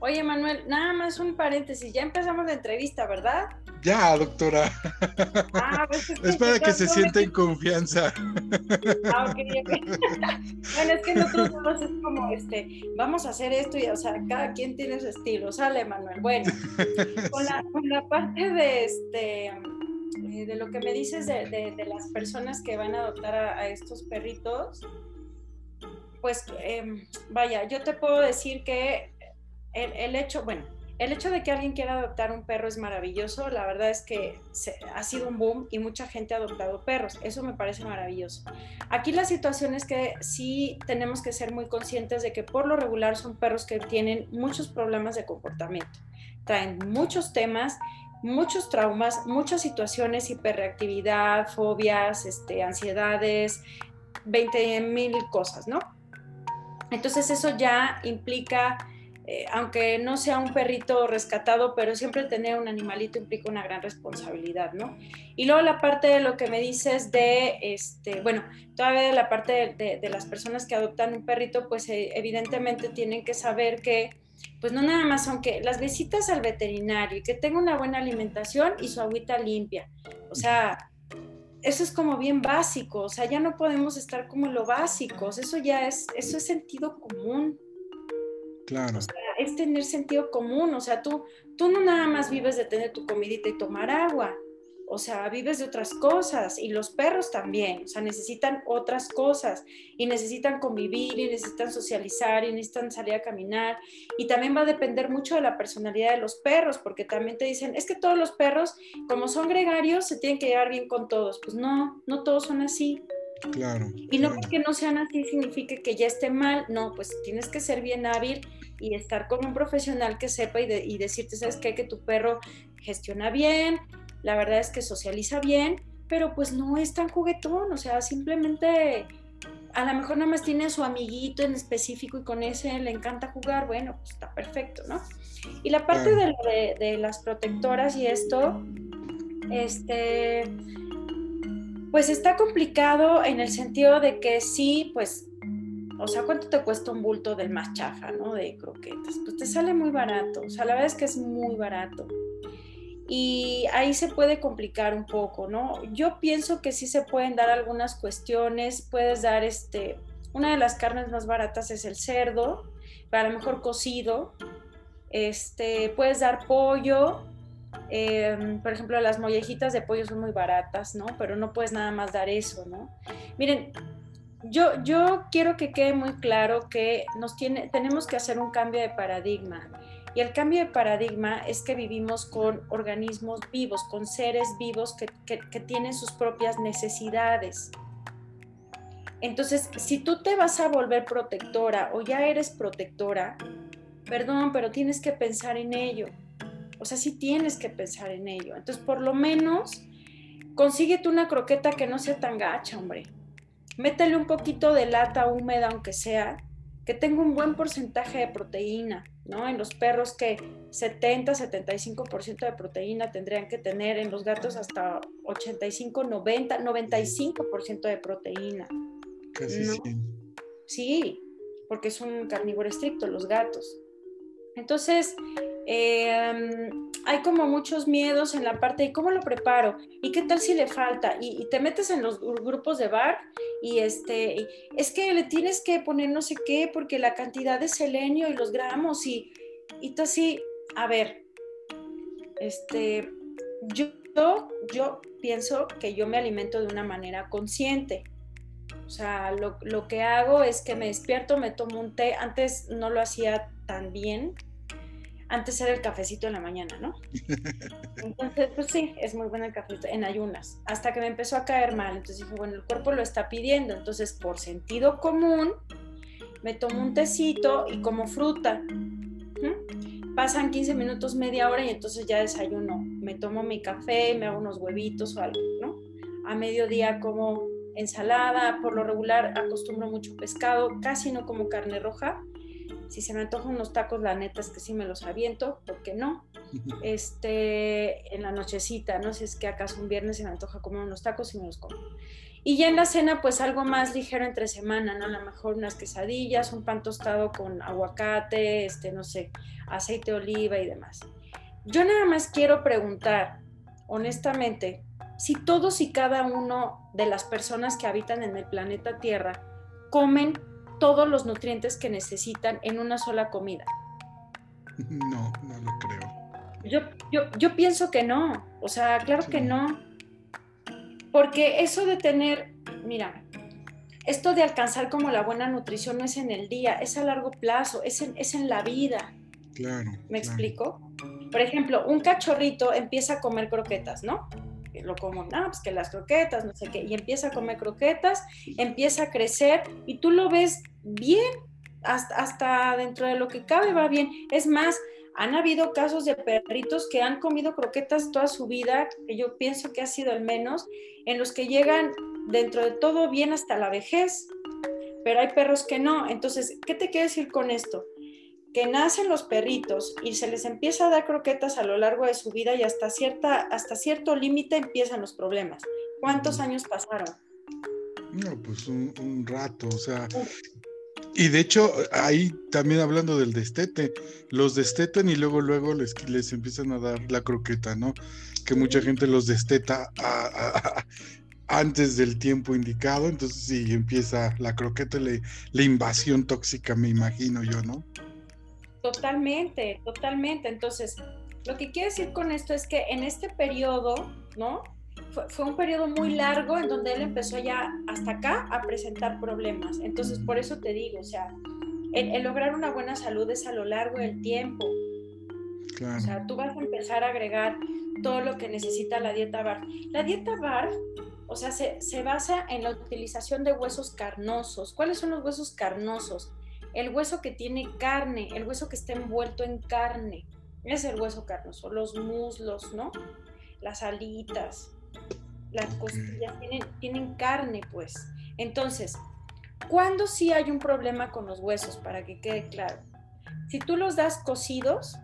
Speaker 2: Oye, Manuel, nada más un paréntesis. Ya empezamos la entrevista, ¿verdad?
Speaker 1: Ya, doctora. Ah, pues es, para que se sienta en confianza. Ah, ok, <laughs>
Speaker 2: bueno, es que nosotros es como, este, vamos a hacer esto y, o sea, cada quien tiene su estilo. Sale, Manuel. Bueno, <laughs> con la, con la parte de, este, eh, de lo que me dices de, las personas que van a adoptar a, estos perritos, pues em, vaya, yo te puedo decir que el, hecho, bueno, el hecho de que alguien quiera adoptar un perro es maravilloso. La verdad es que ha sido un boom y mucha gente ha adoptado perros. Eso me parece maravilloso. Aquí la situación es que sí tenemos que ser muy conscientes de que por lo regular son perros que tienen muchos problemas de comportamiento. Traen muchos temas muchos traumas, muchas situaciones, hiperreactividad, fobias, este, ansiedades, 20 mil cosas, ¿no? Entonces eso ya implica, eh, aunque no sea un perrito rescatado, pero siempre tener un animalito implica una gran responsabilidad, ¿no? Y luego la parte de lo que me dices de, este, bueno, todavía la parte de, las personas que adoptan un perrito, pues eh, evidentemente tienen que saber que pues no nada más son que las visitas al veterinario y que tenga una buena alimentación y su agüita limpia. O sea, eso es como bien básico, o sea, ya no podemos estar como lo básico, eso ya es, eso es sentido común.
Speaker 1: Claro.
Speaker 2: O sea, es tener sentido común, o sea, tú, tú no nada más vives de tener tu comidita y tomar agua, o sea, vives de otras cosas y los perros también, o sea, necesitan otras cosas y necesitan convivir y necesitan socializar y necesitan salir a caminar y también va a depender mucho de la personalidad de los perros, porque también te dicen, es que todos los perros, como son gregarios, se tienen que llevar bien con todos. Pues no, no todos son así.
Speaker 1: Claro.
Speaker 2: Y no porque no sean así significa que ya esté mal, no, pues tienes que ser bien hábil y estar con un profesional que sepa y, y decirte, ¿sabes qué? Que tu perro gestiona bien, la verdad es que socializa bien, pero pues no es tan juguetón, o sea, simplemente a lo mejor nada más tiene a su amiguito en específico y con ese le encanta jugar, bueno, pues está perfecto, ¿no? Y la parte de, de, las protectoras y esto, este, pues está complicado en el sentido de que sí, pues, o sea, ¿cuánto te cuesta un bulto del más chafa, ¿no? De croquetas, pues te sale muy barato, o sea, la verdad es que es muy barato. Y ahí se puede complicar un poco, ¿no? Yo pienso que sí se pueden dar algunas cuestiones, puedes dar este, una de las carnes más baratas es el cerdo, para mejor cocido, este, puedes dar pollo, em, por ejemplo, las mollejitas de pollo son muy baratas, ¿no? Pero no puedes nada más dar eso, ¿no? Miren, yo, yo quiero que quede muy claro que nos tiene, tenemos que hacer un cambio de paradigma. Y el cambio de paradigma es que vivimos con organismos vivos, con seres vivos que, que, tienen sus propias necesidades. Entonces, si tú te vas a volver protectora o ya eres protectora, perdón, pero tienes que pensar en ello. O sea, sí tienes que pensar en ello. Entonces, por lo menos, consíguete una croqueta que no sea tan gacha, hombre. Métele un poquito de lata húmeda, aunque sea, que tenga un buen porcentaje de proteína, ¿no? En los perros que 70, 75% de proteína tendrían que tener, en los gatos hasta 85, 90, 95% de proteína.
Speaker 1: Casi sí.
Speaker 2: Sí, porque es un carnívoro estricto, los gatos. Entonces, eh, hay como muchos miedos en la parte de cómo lo preparo y qué tal si le falta y, te metes en los grupos de bar y este es que le tienes que poner no sé qué porque la cantidad de selenio y los gramos y y tú así a ver este yo yo pienso que yo me alimento de una manera consciente. O sea lo, lo que hago es que me despierto me tomo un té antes no lo hacía tan bien antes era el cafecito en la mañana, ¿no? Entonces, pues sí, es muy bueno el cafecito en ayunas, hasta que me empezó a caer mal. Entonces dije, bueno, el cuerpo lo está pidiendo. Entonces, por sentido común, me tomo un tecito y como fruta. Pasan 15 minutos, media hora y entonces ya desayuno. Me tomo mi café, me hago unos huevitos o algo, ¿no? A mediodía como ensalada, por lo regular acostumbro mucho pescado, casi no como carne roja si se me antojan unos tacos, la neta es que sí me los aviento, ¿por qué no? Este, en la nochecita, ¿no? Si es que acaso un viernes se me antoja comer unos tacos y me los como. Y ya en la cena, pues algo más ligero entre semana, ¿no? A lo mejor unas quesadillas, un pan tostado con aguacate, este, no sé, aceite de oliva y demás. Yo nada más quiero preguntar, honestamente, si todos y cada uno de las personas que habitan en el planeta Tierra comen todos los nutrientes que necesitan en una sola comida.
Speaker 1: No, no lo
Speaker 2: creo. Yo, yo, pienso que no, o sea, claro que no. Porque eso de tener, mira, esto de alcanzar como la buena nutrición no es en el día, es a largo plazo, es en, es en la vida.
Speaker 1: Claro.
Speaker 2: ¿Me explico? Por ejemplo, un cachorrito empieza a comer croquetas, ¿no? Lo como, no, pues que las croquetas, no sé qué, y empieza a comer croquetas, empieza a crecer y tú lo ves bien, hasta, hasta dentro de lo que cabe va bien. Es más, han habido casos de perritos que han comido croquetas toda su vida, que yo pienso que ha sido el menos, en los que llegan dentro de todo bien hasta la vejez, pero hay perros que no. Entonces, ¿qué te quiero decir con esto? Que nacen los perritos y se les empieza a dar croquetas a lo largo de su vida y hasta, cierta, hasta cierto límite empiezan los problemas. ¿Cuántos años pasaron?
Speaker 1: No, pues un, rato, o sea, y de hecho, ahí también hablando del destete, los destetan y luego luego les, les empiezan a dar la croqueta, ¿no? Que mucha gente los desteta antes del tiempo indicado, entonces sí empieza la croqueta, la invasión tóxica, me imagino yo, ¿no?
Speaker 2: Totalmente, totalmente. Entonces, lo que quiero decir con esto es que en este periodo, ¿no? Fue, un periodo muy largo en donde él empezó ya hasta acá a presentar problemas. Entonces, por eso te digo, o sea, el, lograr una buena salud es a lo largo del tiempo. O sea, tú vas a empezar a agregar todo lo que necesita la dieta BARF. La dieta BARF, o sea, se, se basa en la utilización de huesos carnosos. ¿Cuáles son los huesos carnosos? El hueso que tiene carne, el hueso que está envuelto en carne, es el hueso carnoso, los muslos, ¿no? Las alitas, las costillas tienen, carne, pues. Entonces, ¿cuándo sí hay un problema con los huesos? Para que quede claro. Si tú los das cocidos,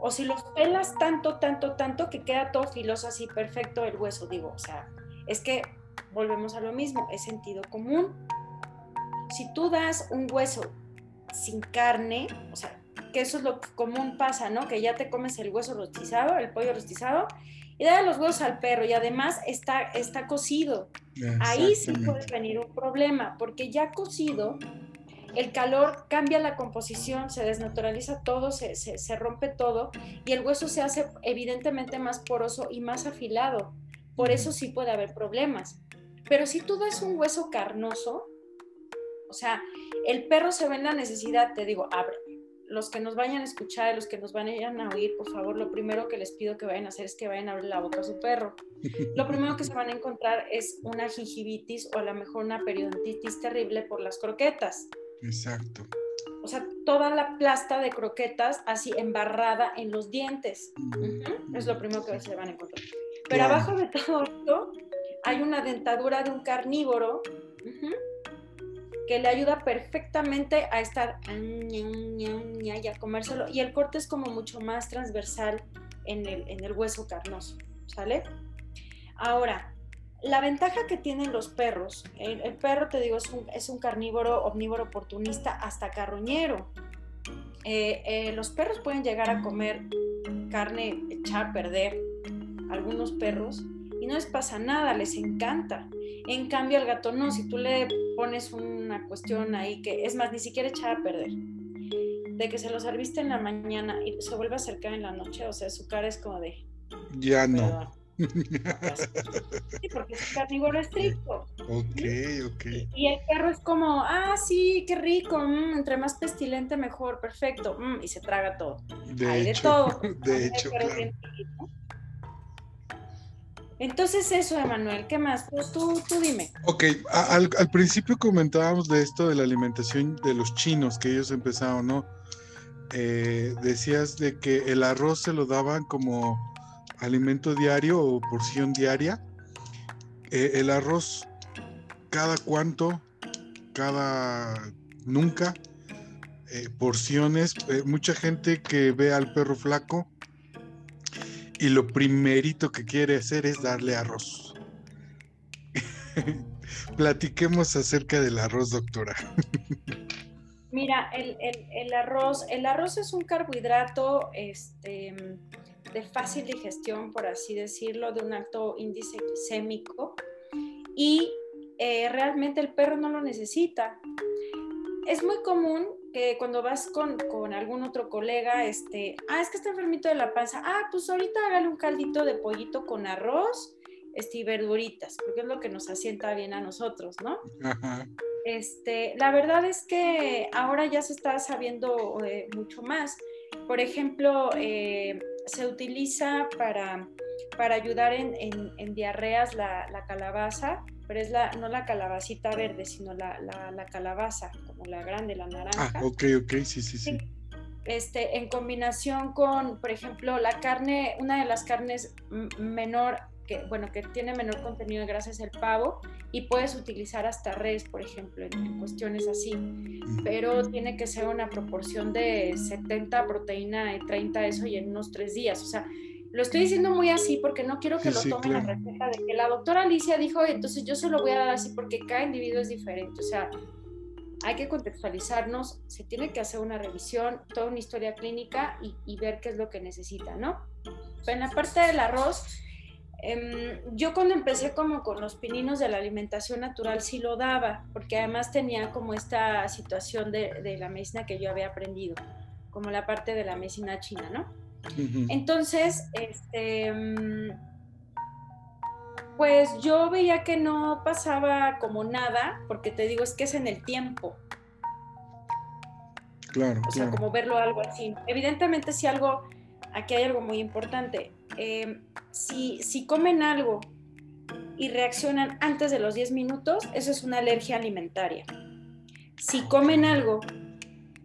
Speaker 2: o si los pelas tanto, tanto, tanto que queda todo filoso así, perfecto el hueso, digo, o sea, es que volvemos a lo mismo, es sentido común si tú das un hueso sin carne, o sea, porque eso es lo que común pasa, ¿no? Que ya te comes el hueso rostizado, el pollo rostizado, y da los huesos al perro y además está, está cocido. Ahí sí puede venir un problema, porque ya cocido, el calor cambia la composición, se desnaturaliza todo, se, se, rompe todo y el hueso se hace evidentemente más poroso y más afilado. Por eso sí puede haber problemas. Pero si todo es un hueso carnoso, o sea, el perro se ve en la necesidad, te digo, abre, los que nos vayan a escuchar, los que nos vayan a oír, por favor, lo primero que les pido que vayan a hacer es que vayan a abrir la boca a su perro. <laughs> Lo primero que se van a encontrar es una gingivitis o a lo mejor una periodontitis terrible por las croquetas.
Speaker 1: Exacto.
Speaker 2: O sea, toda la plasta de croquetas así embarrada en los dientes. Es lo primero que se van a encontrar. Pero abajo de todo esto hay una dentadura de un carnívoro que le ayuda perfectamente a estar y a comérselo. Y el corte es como mucho más transversal en el, hueso carnoso, ¿sale? Ahora, la ventaja que tienen los perros, el, perro, te digo, es un, carnívoro, omnívoro oportunista, hasta carroñero. Eh, eh, los perros pueden llegar a comer carne echada a perder, algunos perros, y no les pasa nada, les encanta. En cambio, al gato no, si tú le pones una cuestión ahí que es más, ni siquiera echar a perder, de que se lo serviste en la mañana y se vuelve a acercar en la noche, o sea, su cara es como de...
Speaker 1: Ya no. <laughs>
Speaker 2: Sí, porque es carnívoro estricto.
Speaker 1: Ok, ok.
Speaker 2: Y el perro es como, ah, sí, qué rico, mm, entre más pestilente mejor, perfecto, mm", y se traga todo.
Speaker 1: De hecho,
Speaker 2: todo. <laughs>
Speaker 1: De hecho,
Speaker 2: entonces eso, Emanuel, ¿qué más? Tú, tú, dime.
Speaker 1: Ok, al, principio comentábamos de esto de la alimentación de los chinos, que ellos empezaron, ¿no? Eh, decías de que el arroz se lo daban como alimento diario o porción diaria. Eh, el arroz, cada cuánto, cada nunca, eh, porciones. mucha gente que ve al perro flaco y lo primerito que quiere hacer es darle arroz. <laughs> Platiquemos acerca del arroz, doctora.
Speaker 2: Mira, el, arroz, el arroz es un carbohidrato este, de fácil digestión, por así decirlo, de un alto índice glicémico y eh, realmente el perro no lo necesita. Es muy común que cuando vas con, con, algún otro colega, este, ah, es que está enfermito de la panza, ah, pues ahorita hágale un caldito de pollito con arroz este, y verduritas, porque es lo que nos asienta bien a nosotros, ¿no? Este, la verdad es que ahora ya se está sabiendo eh, mucho más. Por ejemplo, eh, se utiliza para, para ayudar en, en, diarreas la, la, calabaza, pero es la, no la calabacita verde, sino la, la calabaza la grande, la naranja.
Speaker 1: Ah, ok, ok, sí, sí, sí.
Speaker 2: Este, en combinación con, por ejemplo, la carne, una de las carnes menor, que, bueno, que tiene menor contenido de grasa es el pavo y puedes utilizar hasta res, por ejemplo, en, cuestiones así, pero tiene que ser una proporción de 70 proteína y 30 eso y en unos tres días, o sea, lo estoy diciendo muy así porque no quiero que lo tomen la receta de que la doctora Alicia dijo, entonces yo se lo voy a dar así porque cada individuo es diferente. O sea, hay que contextualizarnos, se tiene que hacer una revisión, toda una historia clínica y, ver qué es lo que necesita, ¿no? en la parte del arroz, em, yo cuando empecé como con los pininos de la alimentación natural sí lo daba, porque además tenía como esta situación de, la medicina que yo había aprendido, como la parte de la medicina china, ¿no? Entonces, este... Em, pues yo veía que no pasaba como nada, porque te digo, es que es en el tiempo.
Speaker 1: Claro.
Speaker 2: O sea, como verlo algo así. Evidentemente, si algo, aquí hay algo muy importante. Em, si, si comen algo y reaccionan antes de los 10 minutos, eso es una alergia alimentaria. Si comen algo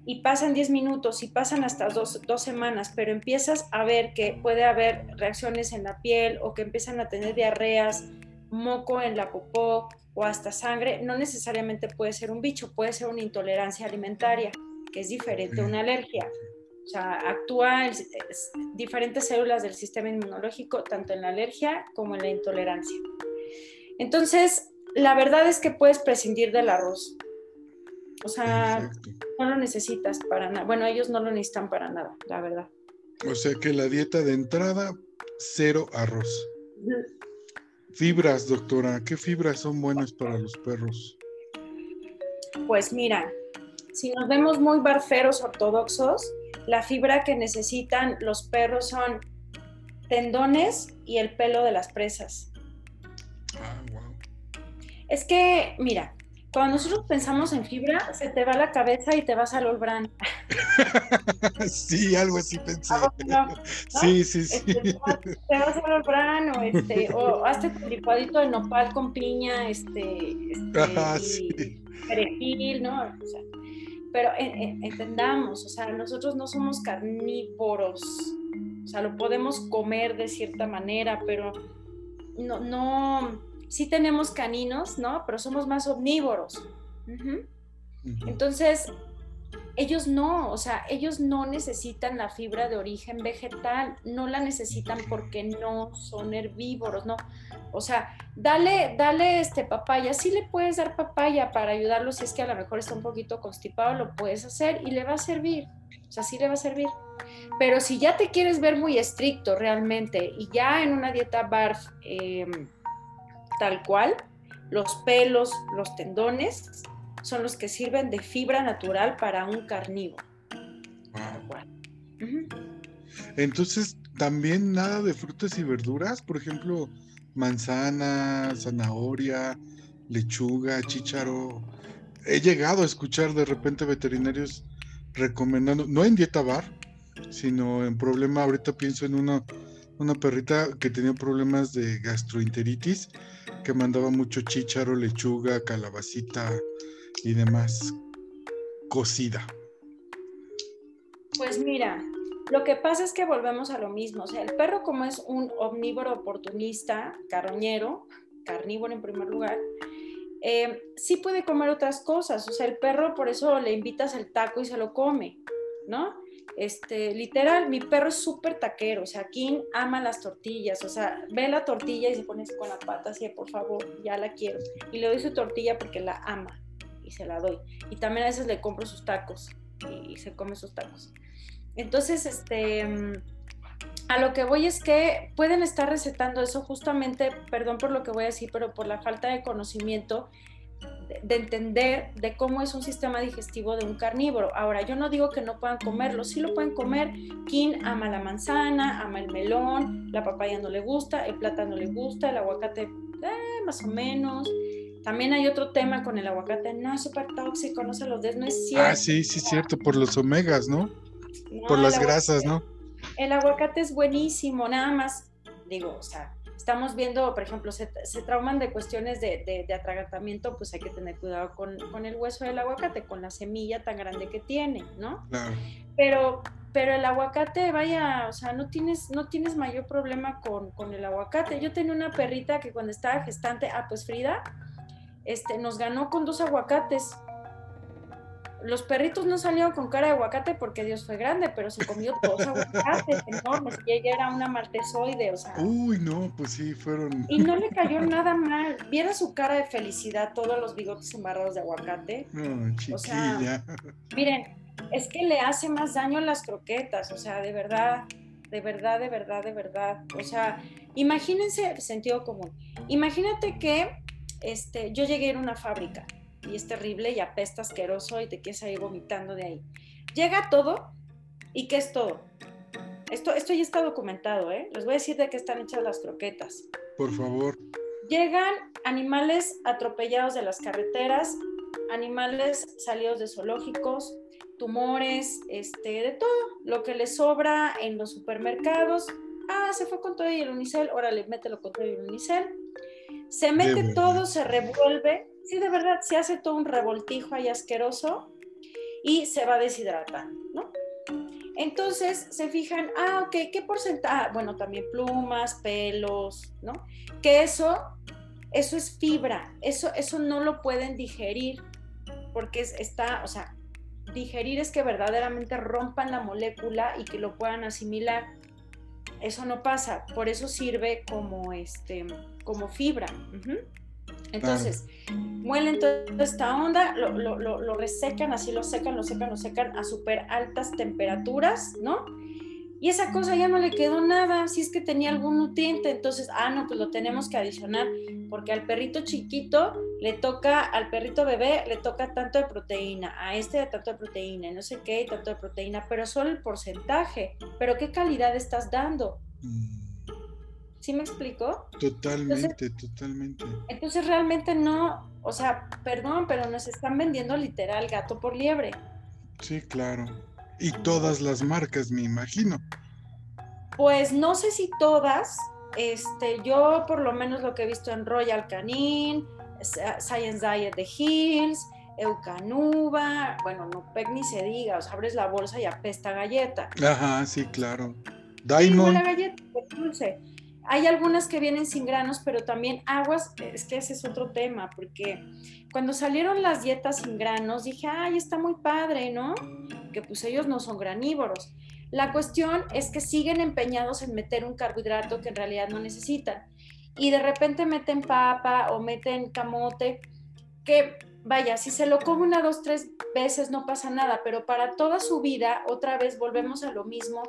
Speaker 2: y pasan 10 minutos y pasan hasta dos, dos, semanas, pero empiezas a ver que puede haber reacciones en la piel o que empiezan a tener diarreas, moco en la popó o hasta sangre, no necesariamente puede ser un bicho, puede ser una intolerancia alimentaria, que es diferente a una alergia. O sea, actúa diferentes células del sistema inmunológico, tanto en la alergia como en la intolerancia. Entonces, la verdad es que puedes prescindir del arroz O sea, no lo necesitas para nada. Bueno, ellos no lo necesitan para nada, la verdad.
Speaker 1: O sea que la dieta de entrada, cero arroz. Fibras, doctora, ¿qué fibras son buenas para los perros?
Speaker 2: Pues mira, si nos vemos muy barferos ortodoxos, la fibra que necesitan los perros son tendones y el pelo de las presas. Ah, wow. Es que, mira, cuando nosotros pensamos en fibra, se te va la cabeza y te vas al Olbran. <laughs>
Speaker 1: sí, algo así pensé. Sí, sí, sí.
Speaker 2: Este, te vas al Olbran o, este, o <laughs> hazte tu licuadito de nopal con piña, este, este perejil, ¿no? O sea, pero entendamos, o sea, nosotros no somos carnívoros, o sea, lo podemos comer de cierta manera, pero no, no, sí tenemos caninos, ¿no? Pero somos más omnívoros. Entonces, ellos no, o sea, ellos no necesitan la fibra de origen vegetal, no la necesitan porque no son herbívoros, ¿no? O sea, dale, dale este papaya, sí le puedes dar papaya para ayudarlo si es que a lo mejor está un poquito constipado, lo puedes hacer y le va a servir, o sea, sí le va a servir. Pero si ya te quieres ver muy estricto realmente y ya en una dieta BARF em, tal cual, los pelos, los tendones, son los que sirven de fibra natural para un carnívoro.
Speaker 1: Entonces, también nada de frutas y verduras, por ejemplo, manzana, zanahoria, lechuga, chícharo. He llegado a escuchar de repente veterinarios recomendando, no en dieta bar, sino en problema, ahorita pienso en una, una perrita que tenía problemas de gastroenteritis, que mandaba mucho chícharo, lechuga, calabacita, y demás cocida?
Speaker 2: Pues mira, lo que pasa es que volvemos a lo mismo. O sea, el perro como es un omnívoro oportunista, carroñero, carnívoro en primer lugar, eh, sí puede comer otras cosas. O sea, el perro por eso le invitas el taco y se lo come, ¿no? Este, literal, mi perro es súper taquero, o sea, Kim ama las tortillas, o sea, ve la tortilla y se pone con la pata así, por favor, ya la quiero. Y le doy su tortilla porque la ama y se la doy. Y también a veces le compro sus tacos y, se come sus tacos. Entonces, este, a lo que voy es que pueden estar recetando eso justamente, perdón por lo que voy a decir, pero por la falta de conocimiento de, entender de cómo es un sistema digestivo de un carnívoro. Ahora, yo no digo que no puedan comerlo, sí lo pueden comer. Kim ama la manzana, ama el melón, la papaya no le gusta, el plátano le gusta, el aguacate eh, más o menos. También hay otro tema con el aguacate, no es súper tóxico, no se los des, no es cierto.
Speaker 1: Ah, sí, sí, cierto, por los omegas, ¿no? por las grasas, ¿no?
Speaker 2: El aguacate es buenísimo, nada más, digo, o sea, estamos viendo, por ejemplo, se, trauman de cuestiones de, de, atragantamiento, pues hay que tener cuidado con, con, el hueso del aguacate, con la semilla tan grande que tiene, ¿no? Claro. Pero, pero el aguacate, vaya, o sea, no tienes, no tienes mayor problema con, con el aguacate. Yo tenía una perrita que cuando estaba gestante, ah, pues Frida, este, nos ganó con dos aguacates. Los perritos no salieron con cara de aguacate porque Dios fue grande, pero se comió dos aguacates enormes y ella era una maltesoide, o sea.
Speaker 1: Uy, no, pues sí, fueron.
Speaker 2: Y no le cayó nada mal. Viera su cara de felicidad, todos los bigotes embarrados de aguacate.
Speaker 1: No, chiquilla.
Speaker 2: miren, es que le hace más daño las croquetas, o sea, de verdad, de verdad, de verdad, de verdad. O sea, imagínense el sentido común. Imagínate que este, yo llegué a una fábrica y es terrible y apesta asqueroso y te quedas ahí vomitando de ahí. Llega todo y ¿qué es todo? Esto, esto ya está documentado, ¿eh? Les voy a decir de qué están hechas las croquetas.
Speaker 1: Por favor.
Speaker 2: Llegan animales atropellados de las carreteras, animales salidos de zoológicos, tumores, este, de todo, lo que les sobra en los supermercados. Ah, se fue con todo y el unicel, órale, mételo con todo y el unicel se mete todo, se revuelve, sí, de verdad, se hace todo un revoltijo ahí asqueroso y se va deshidratando, ¿no? Entonces se fijan, ah, ok, ¿qué porcentaje? Ah, bueno, también plumas, pelos, ¿no? Que eso, eso es fibra, eso, eso no lo pueden digerir porque está, o sea, digerir es que verdaderamente rompan la molécula y que lo puedan asimilar. Eso no pasa, por eso sirve como este como fibra. Entonces, muelen toda esta onda, lo, lo, lo, resecan, así lo secan, lo secan, lo secan a súper altas temperaturas, ¿no? Y esa cosa ya no le quedó nada, si es que tenía algún nutriente, entonces, ah, no, pues lo tenemos que adicionar, porque al perrito chiquito le toca, al perrito bebé le toca tanto de proteína, a este tanto de proteína, no sé qué, tanto de proteína, pero solo el porcentaje, pero ¿qué calidad estás dando? Mm. ¿Sí me explico?
Speaker 1: Totalmente, totalmente.
Speaker 2: Entonces realmente no, o sea, perdón, pero nos están vendiendo literal gato por liebre.
Speaker 1: Sí, claro. Y todas las marcas, me imagino.
Speaker 2: Pues no sé si todas, este, yo por lo menos lo que he visto en Royal Canin, Science Diet de Hills, Eucanuba, bueno, no Pec ni se diga, o sea, abres la bolsa y apesta galleta.
Speaker 1: Ajá, sí, claro. Diamond.
Speaker 2: la galleta, dulce. Hay algunas que vienen sin granos, pero también aguas, es que ese es otro tema, porque cuando salieron las dietas sin granos, dije, ay, está muy padre, ¿no? Que pues ellos no son granívoros. La cuestión es que siguen empeñados en meter un carbohidrato que en realidad no necesitan. Y de repente meten papa o meten camote, que vaya, si se lo come una, dos, tres veces no pasa nada, pero para toda su vida, otra vez volvemos a lo mismo.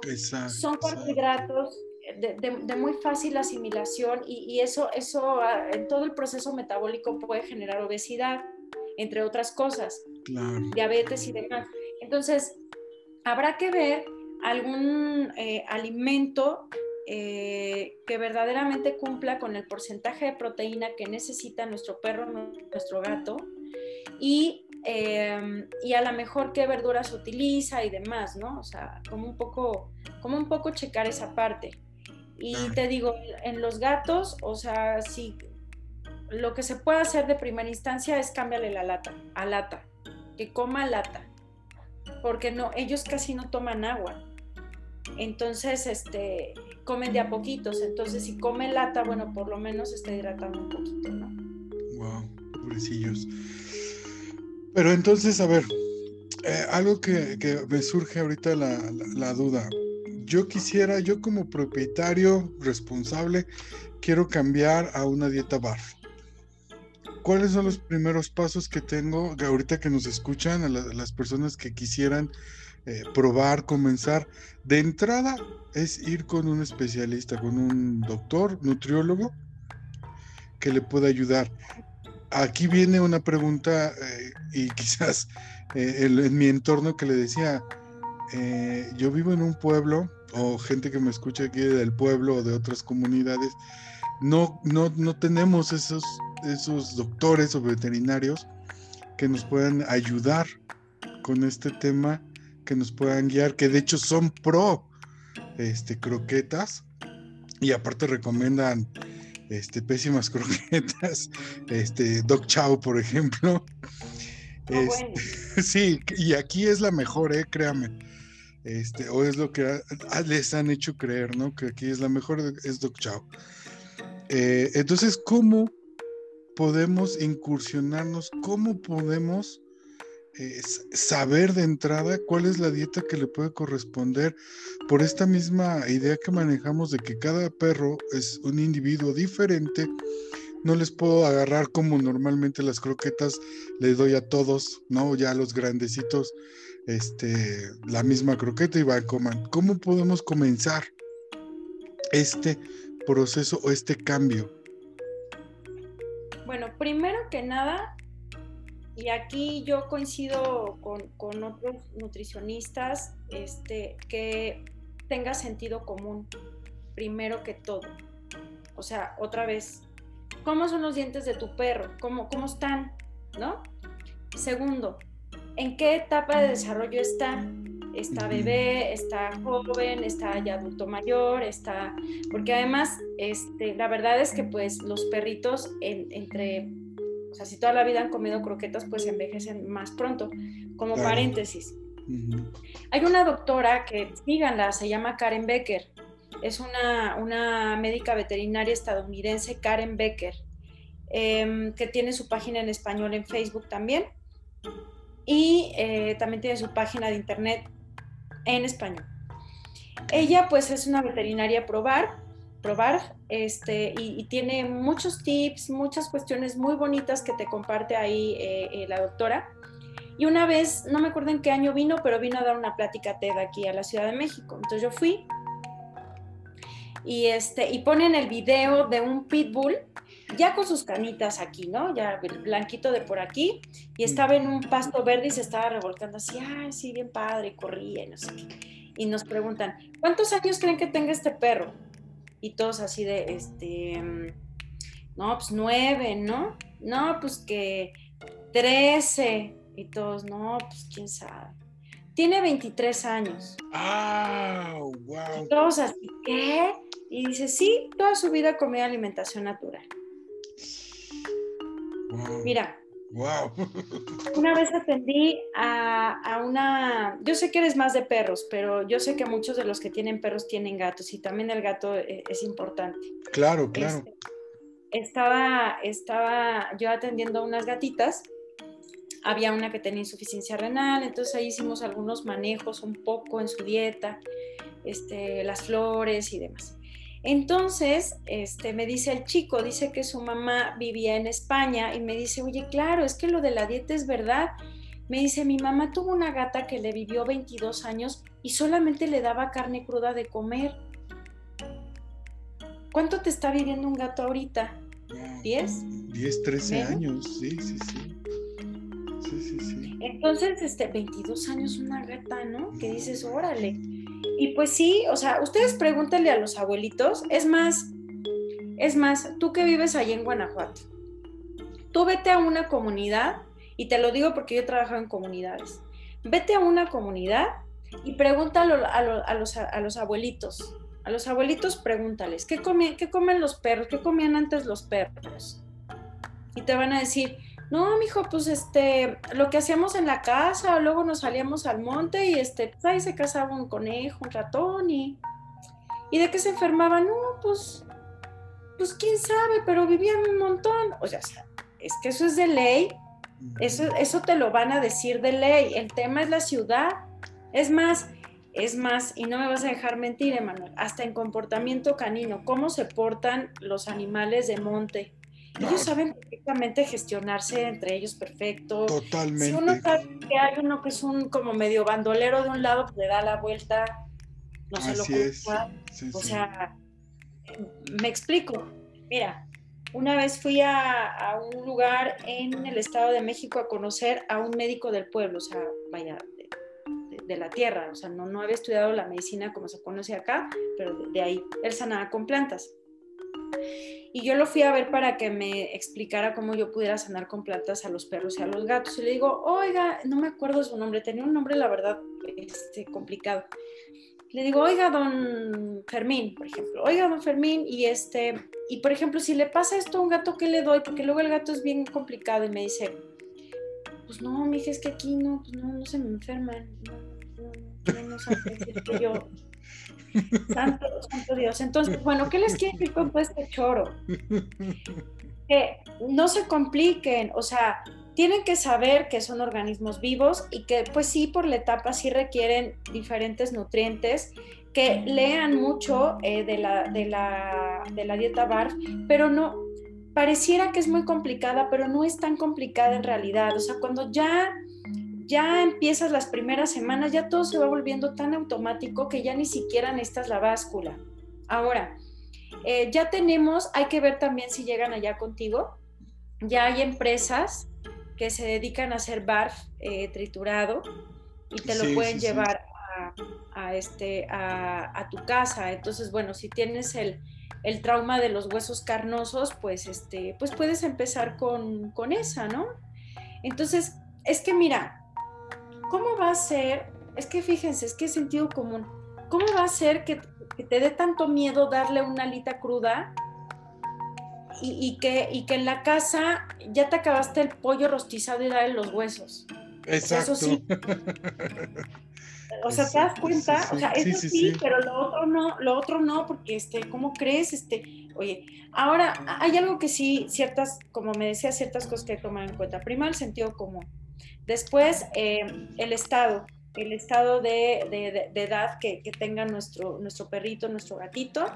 Speaker 2: son carbohidratos de, muy fácil asimilación y, eso, eso ah, en todo el proceso metabólico puede generar obesidad, entre otras cosas, diabetes y demás. Entonces, habrá que ver algún eh, alimento eh, que verdaderamente cumpla con el porcentaje de proteína que necesita nuestro perro, nuestro gato, y, em, y a lo mejor qué verduras utiliza y demás, ¿no? O sea, como un poco, como un poco checar esa parte. Y te digo, en los gatos, o sea, sí, lo que se puede hacer de primera instancia es cambiarle la lata, a lata, que coma lata, porque no, ellos casi no toman agua. Entonces, este, comen de a poquitos. Entonces, si come lata, bueno, por lo menos está hidratando un poquito, ¿no?
Speaker 1: Wow, pobrecillos. Pero entonces, a ver, eh, algo que, me surge ahorita la, la duda yo quisiera, yo como propietario responsable, quiero cambiar a una dieta BARF. ¿Cuáles son los primeros pasos que tengo ahorita que nos escuchan, a, las personas que quisieran eh, probar, comenzar? De entrada es ir con un especialista, con un doctor, nutriólogo, que le pueda ayudar. Aquí viene una pregunta eh, y <laughs> quizás eh, en mi entorno que le decía, yo vivo en un pueblo o gente que me escucha aquí del pueblo o de otras comunidades, no, no, no tenemos esos, esos doctores o veterinarios que nos puedan ayudar con este tema, que nos puedan guiar, que de hecho son pro este, croquetas y aparte recomiendan este, pésimas <laughs> croquetas, este, Doc Chow, por ejemplo. Ah, este, <laughs> sí, y aquí es la mejor, eh, créame este, o es lo que les han hecho creer, ¿no? Que aquí es la mejor, es Doc Chao. Eh, entonces, ¿cómo podemos incursionarnos? ¿Cómo podemos eh, saber de entrada cuál es la dieta que le puede corresponder por esta misma idea que manejamos de que cada perro es un individuo diferente? No les puedo agarrar como normalmente las croquetas le doy a todos, ¿no? Ya a los grandecitos este, la misma croqueta y comer. ¿Cómo podemos comenzar este proceso o este cambio?
Speaker 2: Bueno, primero que nada, y aquí yo coincido con, otros nutricionistas, este, que tenga sentido común, primero que todo. O sea, otra vez, ¿cómo son los dientes de tu perro? ¿Cómo, cómo están? ¿No? Segundo, en qué etapa de desarrollo está. Está bebé, está joven, está ya adulto mayor, está... Porque además, este, la verdad es que pues los perritos entre... O sea, si toda la vida han comido croquetas, pues envejecen más pronto. Como paréntesis. Hay una doctora que, síganla, se llama Karen Becker. Es una, una médica veterinaria estadounidense, Karen Becker, em, que tiene su página en español en Facebook también y eh, también tiene su página de internet en español. Ella pues es una veterinaria probar probar este, y, tiene muchos tips, muchas cuestiones muy bonitas que te comparte ahí eh, eh, la doctora. Y una vez, no me acuerdo en qué año vino, pero vino a dar una plática TED aquí a la Ciudad de México. Entonces yo fui y, este, y ponen el video de un pitbull ya con sus canitas aquí, ¿no? Ya blanquito de por aquí, y estaba en un pasto verde y se estaba revolcando así, ay, sí, bien padre, corría y no sé qué. Y nos preguntan, ¿cuántos años creen que tenga este perro? Y todos así de, este, no, pues nueve, ¿no? No, pues que trece. Y todos, no, pues quién sabe. Tiene 23 años.
Speaker 1: ¡Ah! ¡Wow!
Speaker 2: Y todos así, ¿qué? Y dice, sí, toda su vida comía alimentación natural. Mira.
Speaker 1: Wow.
Speaker 2: Una vez atendí a, una, yo sé que eres más de perros, pero yo sé que muchos de los que tienen perros tienen gatos y también el gato e, es, importante.
Speaker 1: Claro, claro. Este,
Speaker 2: estaba, estaba yo atendiendo a unas gatitas, había una que tenía insuficiencia renal, entonces ahí hicimos algunos manejos un poco en su dieta, este, las flores y demás. Entonces, este, me dice el chico, dice que su mamá vivía en España y me dice, oye, claro, es que lo de la dieta es verdad. Me dice, mi mamá tuvo una gata que le vivió 22 años y solamente le daba carne cruda de comer. ¿Cuánto te está viviendo un gato ahorita? ¿10?
Speaker 1: 10, 13 años, sí, sí, sí. Sí, sí, sí.
Speaker 2: Entonces, este, 22 años una gata, ¿no? Que dices, órale. Y pues sí, o sea, ustedes pregúntenle a los abuelitos, es más, es más, tú que vives allí en Guanajuato, tú vete a una comunidad, y te lo digo porque yo he trabajado en comunidades, vete a una comunidad y pregúntalo a, los, abuelitos, a los abuelitos pregúntales, ¿qué, ¿qué comen los perros? ¿Qué comían antes los perros? Y te van a decir, no, mijo, pues este, lo que hacíamos en la casa, luego nos salíamos al monte y este, pues ahí se casaba un conejo, un ratón y. ¿Y de qué se enfermaban? No, pues, pues quién sabe, pero vivían un montón. O sea, es que eso es de ley, eso, eso te lo van a decir de ley. El tema es la ciudad. Es más, es más, y no me vas a dejar mentir, Emanuel, hasta en comportamiento canino, cómo se portan los animales de monte ellos saben perfectamente gestionarse entre ellos perfecto.
Speaker 1: Totalmente. Si
Speaker 2: uno sabe que hay uno que es un como medio bandolero de un lado, pues le da la vuelta, no se lo culpa. o sea, me explico. Mira, una vez fui a, un lugar en el Estado de México a conocer a un médico del pueblo, o sea, vaya, de, la tierra, o sea, no, no había estudiado la medicina como se conoce acá, pero de, de ahí, él sanaba con plantas. Y yo lo fui a ver para que me explicara cómo yo pudiera sanar con plantas a los perros y a los gatos. Y le digo, oiga, no me acuerdo su nombre, tenía un nombre, la verdad, este, complicado. Le digo, oiga, don Fermín, por ejemplo, oiga, don Fermín, y este, y por ejemplo, si le pasa esto a un gato, ¿qué le doy? Porque luego el gato es bien complicado y me dice, pues no, mija, es que aquí no, pues no, no se me enferman, no, no, no, no, no yo, Santo, santo Dios. Entonces, bueno, ¿qué les quiero decir con todo este choro? Que no se compliquen, o sea, tienen que saber que son organismos vivos y que pues sí, por la etapa sí requieren diferentes nutrientes, que lean mucho eh, de, la, de, la, de la dieta BARF, pero no, pareciera que es muy complicada, pero no es tan complicada en realidad. O sea, cuando ya ya empiezas las primeras semanas, ya todo se va volviendo tan automático que ya ni siquiera necesitas la báscula. Ahora, eh, ya tenemos, hay que ver también si llegan allá contigo, ya hay empresas que se dedican a hacer barf eh, triturado y te lo pueden llevar A, este, a, tu casa. Entonces, bueno, si tienes el, el, trauma de los huesos carnosos, pues, este, pues puedes empezar con, con esa, ¿no? Entonces, es que mira, ¿cómo va a ser? Es que fíjense, es que es sentido común. ¿Cómo va a ser que, te dé tanto miedo darle una alita cruda y, que, y que en la casa ya te acabaste el pollo rostizado y darle los huesos?
Speaker 1: Exacto. <laughs> Eso <laughs> sí.
Speaker 2: O sea, ¿te das cuenta? o sea, eso sí, pero lo otro no, lo otro no, porque este, ¿cómo crees? Este, oye, ahora hay algo que sí, ciertas, como me decía, ciertas cosas que hay que tomar en cuenta. Primero, el sentido común. Después, eh, el estado, el estado de, edad que, tenga nuestro, nuestro perrito, nuestro gatito.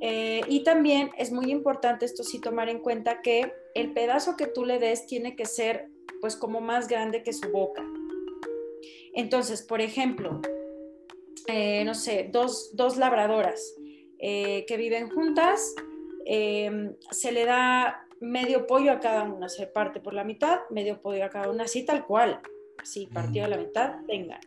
Speaker 2: Eh, y también es muy importante esto sí tomar en cuenta que el pedazo que tú le des tiene que ser pues como más grande que su boca. Entonces, por ejemplo, eh, no sé, dos, labradoras eh, que viven juntas, se le da medio pollo a cada una, se parte por la mitad, medio pollo a cada una, así tal cual, así partido a la mitad, venga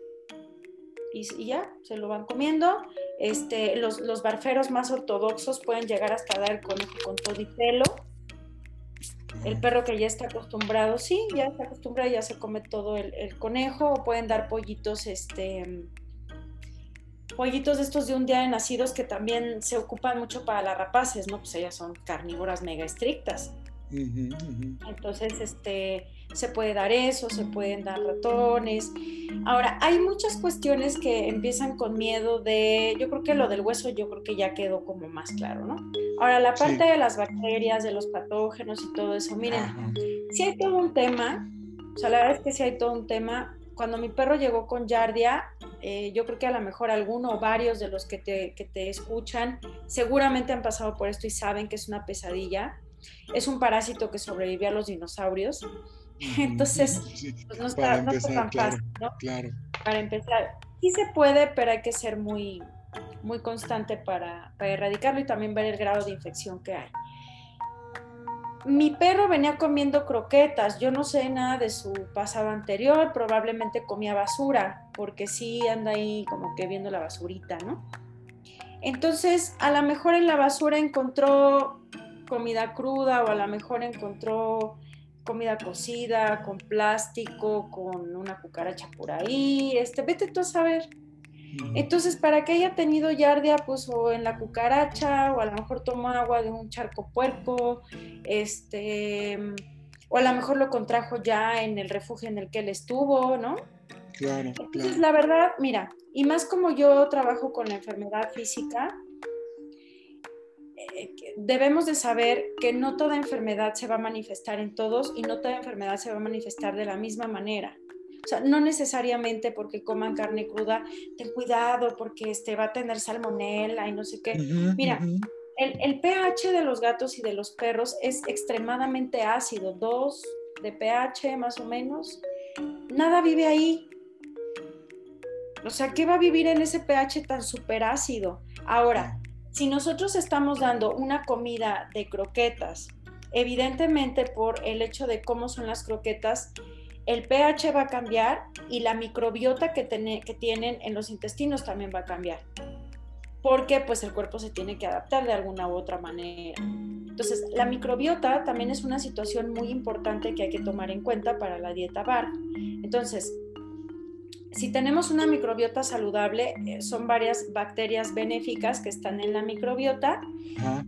Speaker 2: y, ya, se lo van comiendo. Este, los, los, barferos más ortodoxos pueden llegar hasta dar el conejo con todo y pelo. El perro que ya está acostumbrado, sí, ya está acostumbrado, ya se come todo el, el conejo, o pueden dar pollitos, este, pollitos de estos de un día de nacidos que también se ocupan mucho para las rapaces, ¿no? Pues ellas son carnívoras mega estrictas. Entonces, este, se puede dar eso, se pueden dar ratones. Ahora, hay muchas cuestiones que empiezan con miedo de, yo creo que lo del hueso, yo creo que ya quedó como más claro, ¿no? Ahora, la parte de las bacterias, de los patógenos y todo eso, miren, si hay todo un tema, o sea, la verdad es que si hay todo un tema. Cuando mi perro llegó con Yardia, eh, yo creo que a lo mejor alguno o varios de los que te, que te escuchan seguramente han pasado por esto y saben que es una pesadilla. Es un parásito que sobrevive a los dinosaurios <laughs> Entonces, pues no, está, tan fácil, ¿no? Claro. Para empezar, sí se puede, pero hay que ser muy, muy constante para, para erradicarlo y también ver el grado de infección que hay. Mi perro venía comiendo croquetas, yo no sé nada de su pasado anterior, probablemente comía basura, porque sí anda ahí como que viendo la basurita, ¿no? Entonces, a lo mejor en la basura encontró comida cruda o a lo mejor encontró comida cocida, con plástico, con una cucaracha por ahí, este, vete tú a saber. Entonces, para que haya tenido yardia, pues o en la cucaracha, o a lo mejor tomó agua de un charco puerco, este, o a lo mejor lo contrajo ya en el refugio en el que él estuvo, ¿no? Claro. Entonces, la verdad, mira, y más como yo trabajo con la enfermedad física, debemos de saber que no toda enfermedad se va a manifestar en todos y no toda enfermedad se va a manifestar de la misma manera. O sea, no necesariamente porque coman carne cruda, ten cuidado porque este, va a tener salmonela y no sé qué. Mira, el, el, pH de los gatos y de los perros es extremadamente ácido, 2 de pH más o menos. Nada vive ahí. O sea, ¿qué va a vivir en ese pH tan súper ácido? Ahora, si nosotros estamos dando una comida de croquetas, evidentemente por el hecho de cómo son las croquetas, el pH va a cambiar y la microbiota que, que tienen en los intestinos también va a cambiar. Porque pues el cuerpo se tiene que adaptar de alguna u otra manera. Entonces, la microbiota también es una situación muy importante que hay que tomar en cuenta para la dieta bar. Entonces, si tenemos una microbiota saludable, eh, son varias bacterias benéficas que están en la microbiota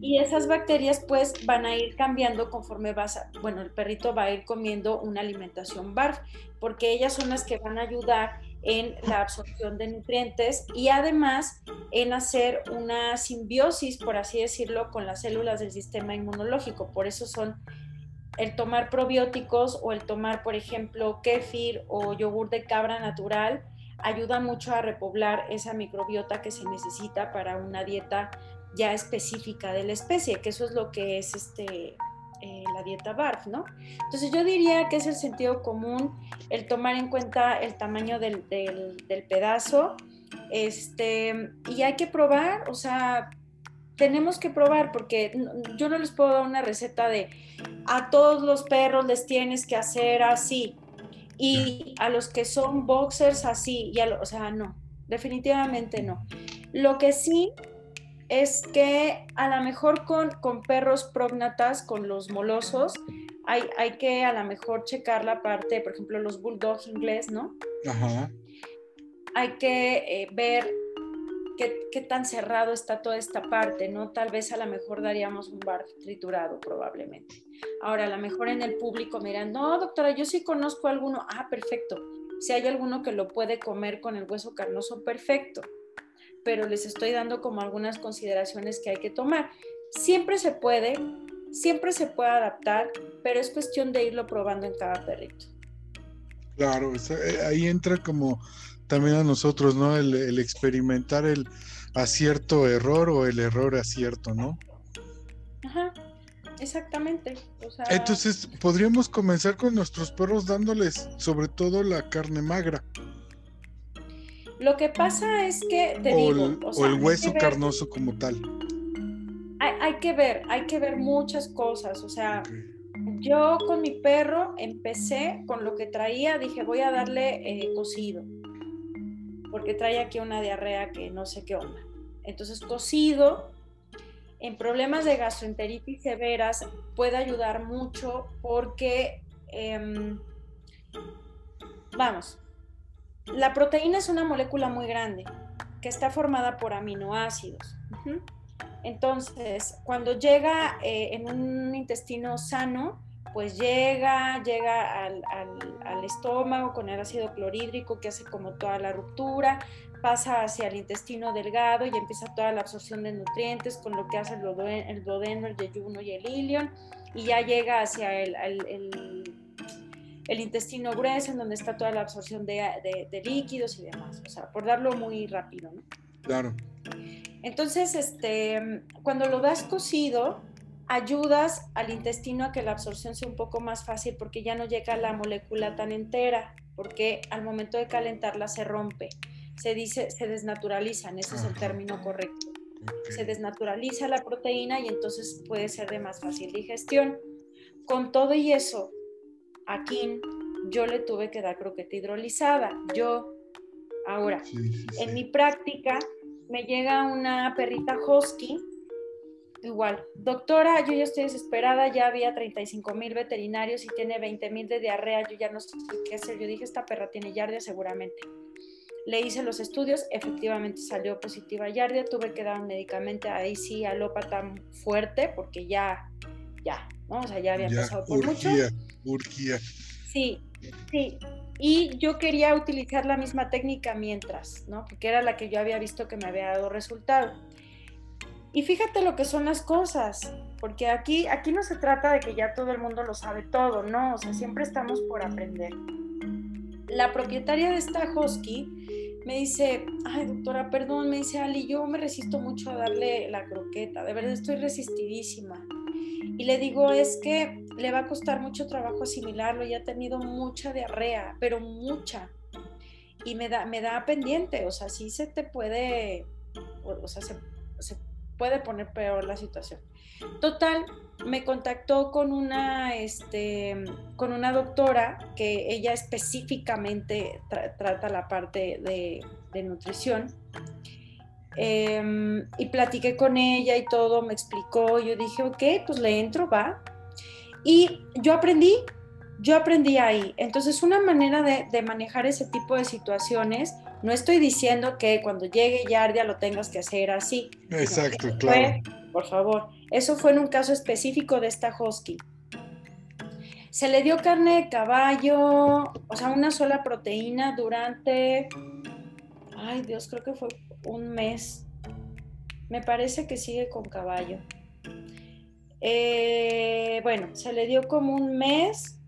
Speaker 2: y esas bacterias pues van a ir cambiando conforme vas, bueno, el perrito va a ir comiendo una alimentación BARF, porque ellas son las que van a ayudar en la absorción de nutrientes y además en hacer una simbiosis, por así decirlo, con las células del sistema inmunológico. Por eso son el tomar probióticos o el tomar, por ejemplo, kéfir o yogur de cabra natural ayuda mucho a repoblar esa microbiota que se necesita para una dieta ya específica de la especie, que eso es lo que es este, eh, la dieta BARF, ¿no? Entonces yo diría que es el sentido común el tomar en cuenta el tamaño del, del pedazo, este, y hay que probar, o sea, tenemos que probar porque yo no les puedo dar una receta de a todos los perros les tienes que hacer así y a los que son boxers así, y o sea, no, definitivamente no. Lo que sí es que a lo mejor con, con perros prognatas, con los molosos, hay, hay, que a lo mejor checar la parte, por ejemplo, los bulldog inglés, ¿no? Ajá. Hay que eh, ver qué, tan cerrado está toda esta parte, ¿no? Tal vez a lo mejor daríamos un bar triturado probablemente. Ahora, a lo mejor en el público miran, no, doctora, yo sí conozco alguno. Ah, perfecto. Si hay alguno que lo puede comer con el hueso carnoso, perfecto. Pero les estoy dando como algunas consideraciones que hay que tomar. Siempre se puede, siempre se puede adaptar, pero es cuestión de irlo probando en cada perrito.
Speaker 1: Claro, eh, ahí entra como también a nosotros, ¿no? El, experimentar el acierto error o el error acierto, ¿no?
Speaker 2: Ajá, exactamente.
Speaker 1: Entonces, podríamos comenzar con nuestros perros dándoles sobre todo la carne magra.
Speaker 2: Lo que pasa es que
Speaker 1: te o digo, el, o, el hueso carnoso como tal.
Speaker 2: Hay, que ver, hay que ver muchas cosas, o sea, yo con mi perro empecé con lo que traía, dije voy a darle eh, cocido, porque trae aquí una diarrea que no sé qué onda. Entonces cocido en problemas de gastroenteritis severas puede ayudar mucho porque, em, vamos, la proteína es una molécula muy grande que está formada por aminoácidos. Entonces, cuando llega eh, en un intestino sano, pues llega, llega al, estómago con el ácido clorhídrico que hace como toda la ruptura, pasa hacia el intestino delgado y empieza toda la absorción de nutrientes con lo que hace el, duodeno, el yeyuno y el ilion, y ya llega hacia el, el, intestino grueso en donde está toda la absorción de, de, líquidos y demás, o sea, por darlo muy rápido, ¿no?
Speaker 1: Claro.
Speaker 2: Entonces, este, cuando lo das cocido, ayudas al intestino a que la absorción sea un poco más fácil porque ya no llega la molécula tan entera, porque al momento de calentarla se rompe, se dice, se desnaturalizan, ese es el término correcto. Se desnaturaliza la proteína y entonces puede ser de más fácil digestión. Con todo y eso, aquí yo le tuve que dar croqueta hidrolizada. Yo, ahora, en mi práctica, me llega una perrita husky igual, doctora, yo ya estoy desesperada, ya había 35 mil veterinarios y tiene 20 mil de diarrea, yo ya no sé qué hacer. Yo dije, esta perra tiene yardia seguramente. Le hice los estudios, efectivamente salió positiva yardia, tuve que dar un medicamento ahí sí alópata fuerte porque ya, ya, ¿no? O sea, ya había pasado por mucho.
Speaker 1: Urgía.
Speaker 2: Sí, sí. Y yo quería utilizar la misma técnica mientras, ¿no? Porque era la que yo había visto que me había dado resultado. Y fíjate lo que son las cosas, porque aquí, aquí no se trata de que ya todo el mundo lo sabe todo, no, o sea, siempre estamos por aprender. La propietaria de esta me dice, ay doctora, perdón, me dice Ali, yo me resisto mucho a darle la croqueta, de verdad estoy resistidísima. Y le digo, es que le va a costar mucho trabajo asimilarlo, ya ha tenido mucha diarrea, pero mucha. Y me da, me da pendiente, o sea, sí se te puede, o, sea, se, se puede poner peor la situación. Total, me contactó con una, este, con una doctora que ella específicamente trata la parte de, nutrición. Em, y platiqué con ella y todo, me explicó, yo dije, ok, pues le entro, va. Y yo aprendí, yo aprendí ahí. Entonces, una manera de, de manejar ese tipo de situaciones no estoy diciendo que cuando llegue Yardia lo tengas que hacer así.
Speaker 1: Exacto, claro.
Speaker 2: por favor, eso fue en un caso específico de esta husky. Se le dio carne de caballo, o sea, una sola proteína durante, ay Dios, creo que fue un mes. Me parece que sigue con caballo. Eh, bueno, se le dio como un mes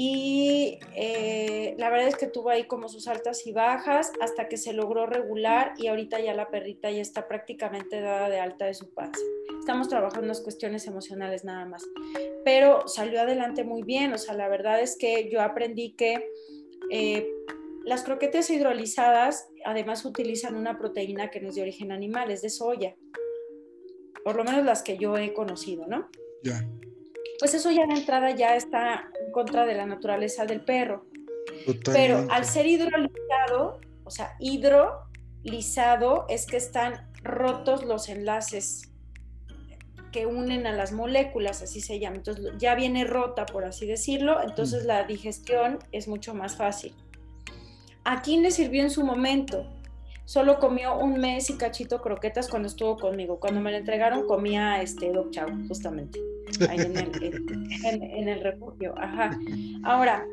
Speaker 2: y eh, la verdad es que tuvo ahí como sus altas y bajas hasta que se logró regular y ahorita ya la perrita ya está prácticamente dada de alta de su panza. Estamos trabajando en las cuestiones emocionales nada más, pero salió adelante muy bien, o sea, la verdad es que yo aprendí que eh, las croquetas hidrolizadas además utilizan una proteína que no es de origen animal, es de soya, por lo menos las que yo he conocido, ¿no?
Speaker 1: Ya
Speaker 2: pues eso ya de entrada ya está en contra de la naturaleza del perro. Pero al ser hidrolizado, o sea, hidrolizado es que están rotos los enlaces que unen a las moléculas, así se llama. Entonces ya viene rota, por así decirlo, entonces la digestión es mucho más fácil. ¿A quién le sirvió en su momento? Solo comió un mes y cachito croquetas cuando estuvo conmigo. Cuando me la entregaron comía este dog chow, justamente ahí en el, refugio. Ajá. Ahora,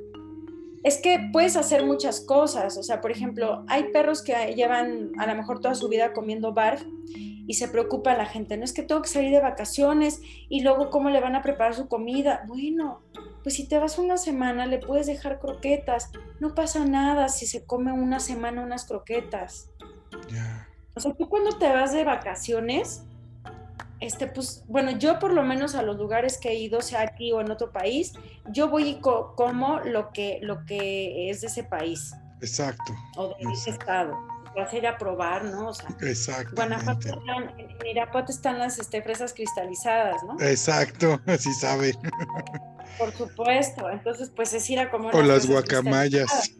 Speaker 2: es que puedes hacer muchas cosas. O sea, por ejemplo, hay perros que llevan a lo mejor toda su vida comiendo barf y se preocupa la gente. No es que tengo que salir de vacaciones y luego cómo le van a preparar su comida. Bueno, pues si te vas una semana le puedes dejar croquetas, no pasa nada si se come una semana unas croquetas. O sea, tú cuando te vas de vacaciones, este, pues, bueno, yo por lo menos a los lugares que he ido, sea aquí o en otro país, yo voy y como lo que, lo que es de ese país.
Speaker 1: Exacto.
Speaker 2: O de ese estado. Vas a ir a probar, ¿no? O sea,
Speaker 1: Exacto.
Speaker 2: Guanajuato, en Irapuato están las este, fresas cristalizadas, ¿no?
Speaker 1: Exacto, <laughs> así sabe.
Speaker 2: Por supuesto, entonces pues es ir a comer.
Speaker 1: O las guacamayas.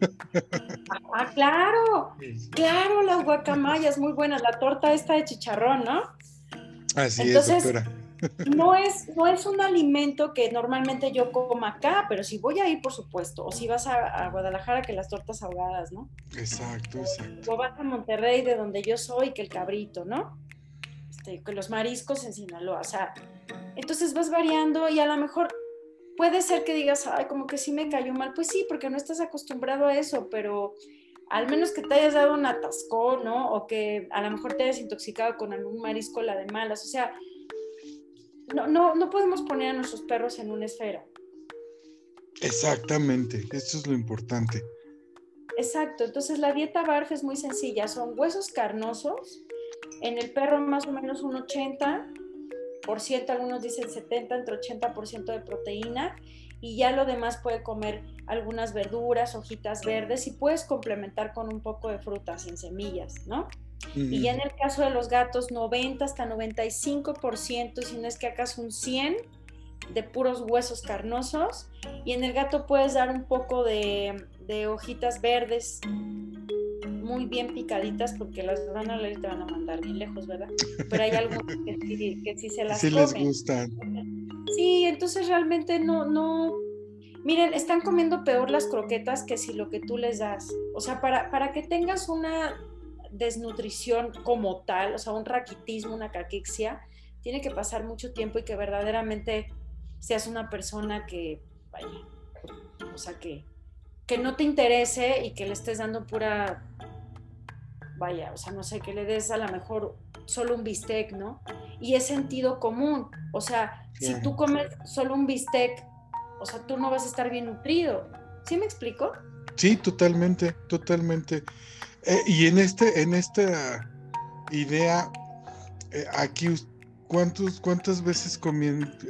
Speaker 2: Ah, claro, claro, las guacamayas, muy buenas. La torta esta de chicharrón, ¿no?
Speaker 1: Así es, doctora.
Speaker 2: No es, no es un alimento que normalmente yo como acá, pero si voy a ir, por supuesto, o si vas a, Guadalajara, que las tortas ahogadas, ¿no?
Speaker 1: Exacto, exacto.
Speaker 2: O vas a Monterrey, de donde yo soy, que el cabrito, ¿no? Este, que los mariscos en Sinaloa, o sea, entonces vas variando y a lo mejor puede ser que digas, ay, como que sí me cayó mal, pues sí, porque no estás acostumbrado a eso, pero al menos que te hayas dado un atascón, ¿no? O que a lo mejor te hayas intoxicado con algún marisco la de malas. O sea, no, no, no podemos poner a nuestros perros en una esfera.
Speaker 1: Exactamente, eso es lo importante.
Speaker 2: Exacto, entonces la dieta BARF es muy sencilla, son huesos carnosos, en el perro más o menos un 80%, algunos dicen 70, entre 80% de proteína y ya lo demás puede comer algunas verduras, hojitas verdes y puedes complementar con un poco de frutas sin semillas, ¿no? Y ya en el caso de los gatos, 90 hasta 95%, si no es que acaso un 100 de puros huesos carnosos. Y en el gato puedes dar un poco de, hojitas verdes muy bien picaditas porque las van a leer te van a mandar bien lejos, ¿verdad? Pero hay algunos <laughs> que sí, se las
Speaker 1: sí les gustan.
Speaker 2: Sí, entonces realmente no, no, miren, están comiendo peor las croquetas que si lo que tú les das. O sea, para, para que tengas una desnutrición como tal, o sea, un raquitismo, una caquexia, tiene que pasar mucho tiempo y que verdaderamente seas una persona que, vaya, o sea, que, que no te interese y que le estés dando pura, vaya, o sea, no sé, que le des a lo mejor solo un bistec, ¿no? Y es sentido común, o sea, si tú comes solo un bistec, o sea, tú no vas a estar bien nutrido. ¿Sí me explico?
Speaker 1: Sí, totalmente, totalmente. Eh, y en este, en esta idea, eh, aquí, ¿cuántos, ¿cuántas veces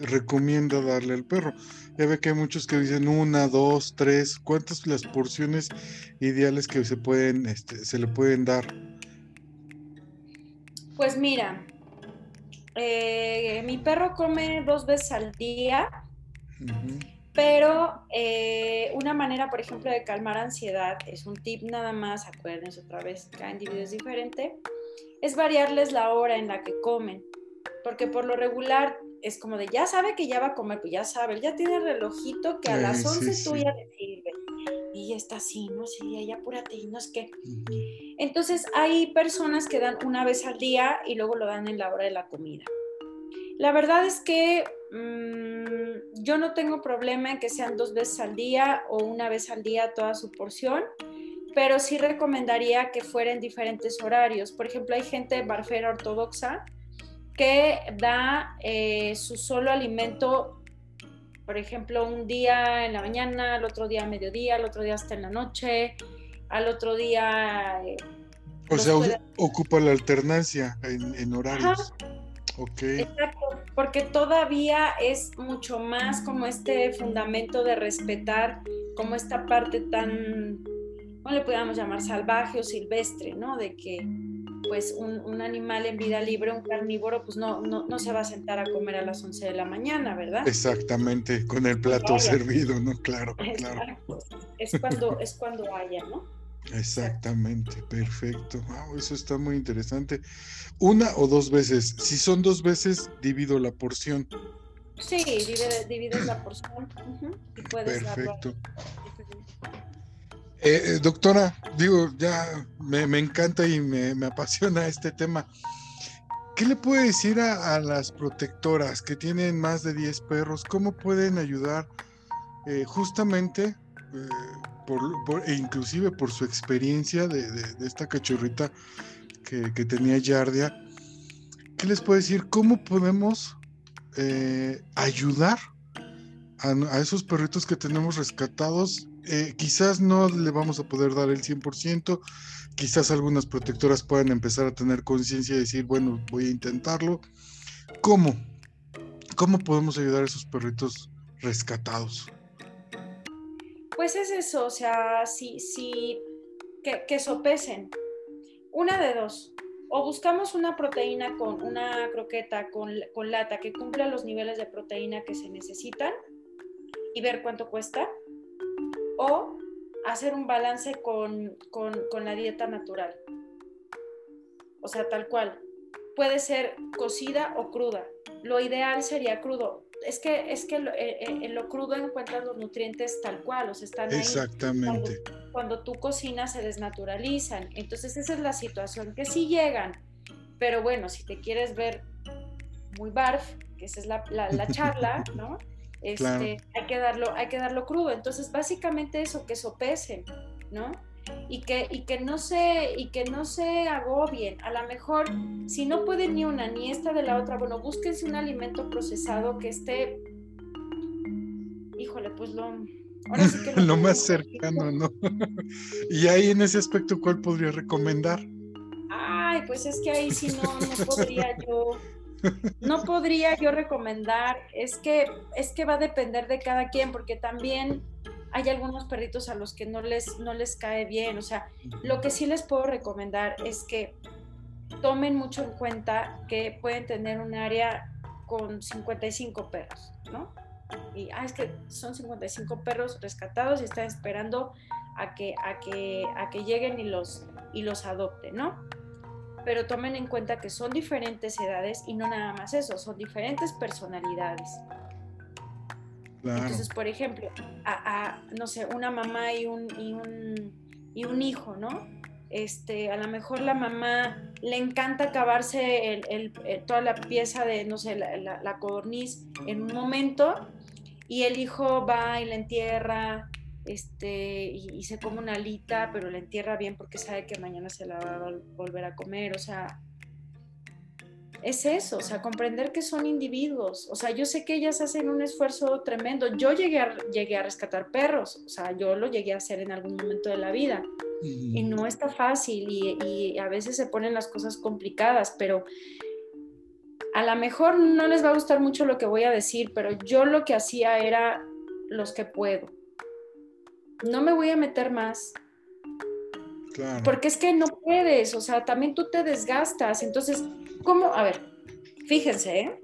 Speaker 1: recomienda darle al perro? Ya ve que hay muchos que dicen una, dos, tres. ¿Cuántas las porciones ideales que se pueden, este, se le pueden dar?
Speaker 2: Pues mira, eh, mi perro come dos veces al día, pero eh, una manera, por ejemplo, de calmar ansiedad, es un tip nada más, acuérdense otra vez, cada individuo es diferente, es variarles la hora en la que comen, porque por lo regular es como de ya sabe que ya va a comer, pues ya sabe, ya tiene el relojito que a las 11 tú ya le sirve. Y ya está así, ¿no? Sí, ya apúrate y no es que. Entonces hay personas que dan una vez al día y luego lo dan en la hora de la comida. La verdad es que mm, yo no tengo problema en que sean dos veces al día o una vez al día toda su porción, pero sí recomendaría que fuera en diferentes horarios. Por ejemplo, hay gente barfera ortodoxa que da eh, su solo alimento, por ejemplo, un día en la mañana, al otro día a mediodía, al otro día hasta en la noche, al otro día...
Speaker 1: Eh, o sea, ocupa la alternancia en, horarios.
Speaker 2: Exacto, porque todavía es mucho más como este fundamento de respetar como esta parte tan, ¿cómo le podríamos llamar? Salvaje o silvestre, ¿no? De que pues un, animal en vida libre, un carnívoro, pues no, no, se va a sentar a comer a las 11 de la mañana, ¿verdad?
Speaker 1: Exactamente, con el plato servido, ¿no? Claro, claro.
Speaker 2: Es cuando, es cuando haya, ¿no?
Speaker 1: Exactamente, perfecto. eso está muy interesante. Una o dos veces. Si son dos veces, divido la porción.
Speaker 2: Sí, divides, la porción.
Speaker 1: perfecto. Eh, eh, doctora, digo, ya me, encanta y me, apasiona este tema. ¿Qué le puede decir a, las protectoras que tienen más de 10 perros? ¿Cómo pueden ayudar eh, justamente por, e inclusive por su experiencia de, esta cachorrita que, tenía Yardia, ¿qué les puedo decir? ¿Cómo podemos eh, ayudar a, esos perritos que tenemos rescatados, eh, quizás no le vamos a poder dar el 100%, quizás algunas protectoras puedan empezar a tener conciencia y decir, bueno, voy a intentarlo. ¿Cómo? ¿Cómo podemos ayudar a esos perritos rescatados?
Speaker 2: Pues es eso, o sea, si, si que, que sopesen. Una de dos. O buscamos una proteína con una croqueta con, con lata que cumpla los niveles de proteína que se necesitan y ver cuánto cuesta. O hacer un balance con, la dieta natural. O sea, tal cual. Puede ser cocida o cruda. Lo ideal sería crudo. Es que, es que eh, eh, en lo crudo encuentras los nutrientes tal cual, o sea, están
Speaker 1: ahí. Exactamente.
Speaker 2: Cuando, tú cocinas se desnaturalizan. Entonces esa es la situación, que sí llegan. Pero bueno, si te quieres ver muy barf, que esa es la, la <laughs> charla, ¿no? Este, hay, que darlo, hay que darlo crudo. Entonces, básicamente eso, que sopesen, ¿no? Y que, y que no se, y que no se agobien. A lo mejor, si no pueden ni una ni esta de la otra, bueno, búsquense un alimento procesado que esté, híjole, pues lo, <laughs>
Speaker 1: lo, más cercano, ¿no? <laughs> y ahí en ese aspecto, ¿cuál podría recomendar?
Speaker 2: Ay, pues es que ahí sí no, no <laughs> podría yo no podría yo recomendar, es que, es que va a depender de cada quien, porque también hay algunos perritos a los que no les, no les cae bien. O sea, lo que sí les puedo recomendar es que tomen mucho en cuenta que pueden tener un área con 55 perros, ¿no? Y ah, es que son 55 perros rescatados y están esperando a que, a que, a que lleguen y los, y los adopten, ¿no? pero tomen en cuenta que son diferentes edades y no nada más eso, son diferentes personalidades. Entonces, por ejemplo, a, no sé, una mamá y un, y un, y hijo, ¿no? Este, a lo mejor la mamá le encanta acabarse toda la pieza de, no sé, la, la, codorniz en un momento y el hijo va y la entierra este, y, se come una alita, pero la entierra bien porque sabe que mañana se la va a volver a comer, o sea, es eso, o sea, comprender que son individuos, o sea, yo sé que ellas hacen un esfuerzo tremendo, yo llegué a, llegué a rescatar perros, o sea, yo lo llegué a hacer en algún momento de la vida, y no está fácil, y, y a veces se ponen las cosas complicadas, pero a lo mejor no les va a gustar mucho lo que voy a decir, pero yo lo que hacía era los que puedo. No me voy a meter más. Porque es que no puedes, o sea, también tú te desgastas. Entonces, ¿cómo? A ver, fíjense, ¿eh?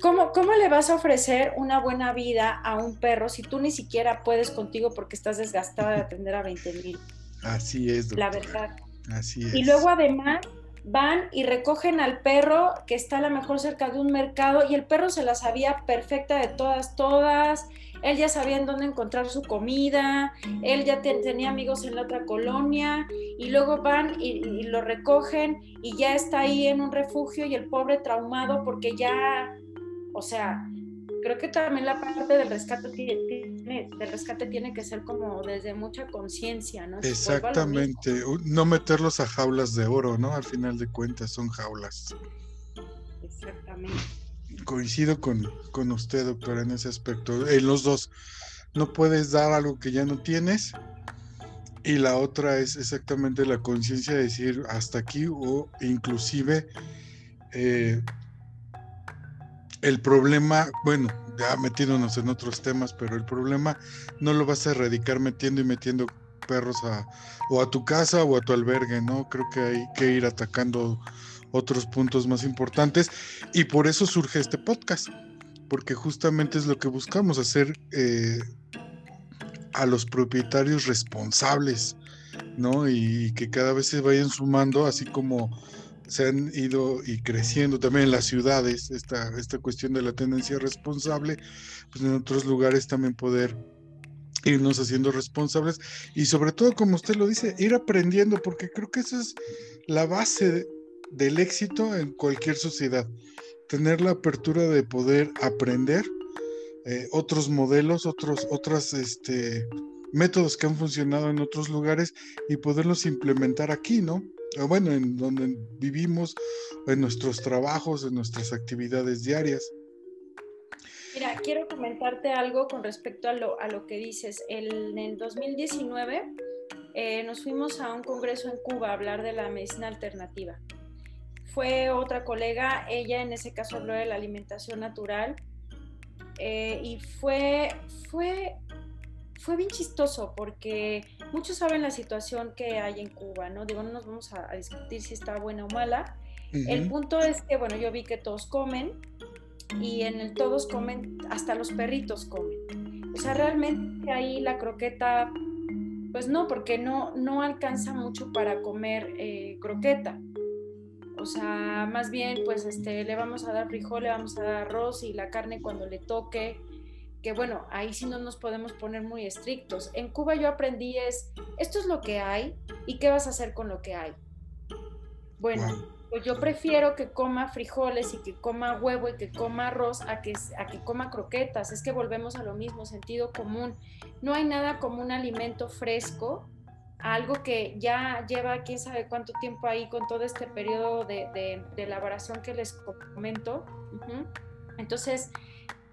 Speaker 2: ¿Cómo, ¿Cómo, le vas a ofrecer una buena vida a un perro si tú ni siquiera puedes contigo porque estás desgastada de atender a 20 mil?
Speaker 1: Así es.
Speaker 2: La verdad.
Speaker 1: Así es.
Speaker 2: Y luego además van y recogen al perro que está a lo mejor cerca de un mercado y el perro se la sabía perfecta de todas, todas. Él ya sabía en dónde encontrar su comida, él ya tenía amigos en la otra colonia y luego van y, lo recogen y ya está ahí en un refugio y el pobre traumado porque ya, o sea, creo que también la parte del rescate tiene, del rescate tiene que ser como desde mucha conciencia, ¿no?
Speaker 1: Exactamente, no meterlos a jaulas de oro, ¿no? Al final de cuentas son jaulas.
Speaker 2: Exactamente
Speaker 1: coincido con, con usted, doctora, en ese aspecto. En los dos, no puedes dar algo que ya no tienes. Y la otra es exactamente la conciencia de decir hasta aquí o inclusive eh, el problema, bueno, ya metiéndonos en otros temas, pero el problema no lo vas a erradicar metiendo y metiendo perros a, o a tu casa o a tu albergue, ¿no? Creo que hay que ir atacando otros puntos más importantes y por eso surge este podcast, porque justamente es lo que buscamos, hacer eh, a los propietarios responsables, ¿no? Y, que cada vez se vayan sumando, así como se han ido y creciendo también en las ciudades, esta, esta cuestión de la tendencia responsable, pues en otros lugares también poder irnos haciendo responsables y sobre todo, como usted lo dice, ir aprendiendo, porque creo que esa es la base del éxito en cualquier sociedad. Tener la apertura de poder aprender eh, otros modelos, otros, otros este, métodos que han funcionado en otros lugares y poderlos implementar aquí, ¿no? Bueno, en donde vivimos, en nuestros trabajos, en nuestras actividades diarias.
Speaker 2: Mira, quiero comentarte algo con respecto a lo, a lo que dices. en el 2019 eh, nos fuimos a un congreso en Cuba a hablar de la medicina alternativa. Fue otra colega, ella en ese caso habló de la alimentación natural eh, y fue, fue, fue bien chistoso porque muchos saben la situación que hay en Cuba, ¿no? Digo, no nos vamos a, discutir si está buena o mala. El punto es que, bueno, yo vi que todos comen y en el todos comen, hasta los perritos comen. O sea, realmente ahí la croqueta, pues no, porque no, no alcanza mucho para comer eh, croqueta. O sea, más bien, pues este, le vamos a dar frijol, le vamos a dar arroz y la carne cuando le toque. Que bueno, ahí sí no nos podemos poner muy estrictos. En Cuba yo aprendí es, esto es lo que hay y qué vas a hacer con lo que hay. Bueno, pues yo prefiero que coma frijoles y que coma huevo y que coma arroz a que, a que coma croquetas. Es que volvemos a lo mismo, sentido común. No hay nada como un alimento fresco algo que ya lleva quién sabe cuánto tiempo ahí con todo este periodo de, elaboración que les comento. Entonces,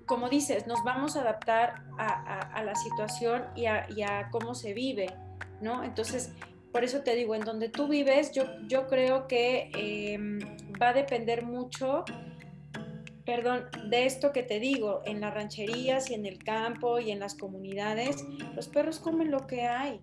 Speaker 2: como dices, nos vamos a adaptar a, la situación y a, cómo se vive, ¿no? Entonces, por eso te digo, en donde tú vives, yo, creo que em, va a depender mucho, perdón, de esto que te digo, en las rancherías y en el campo y en las comunidades, los perros comen lo que hay,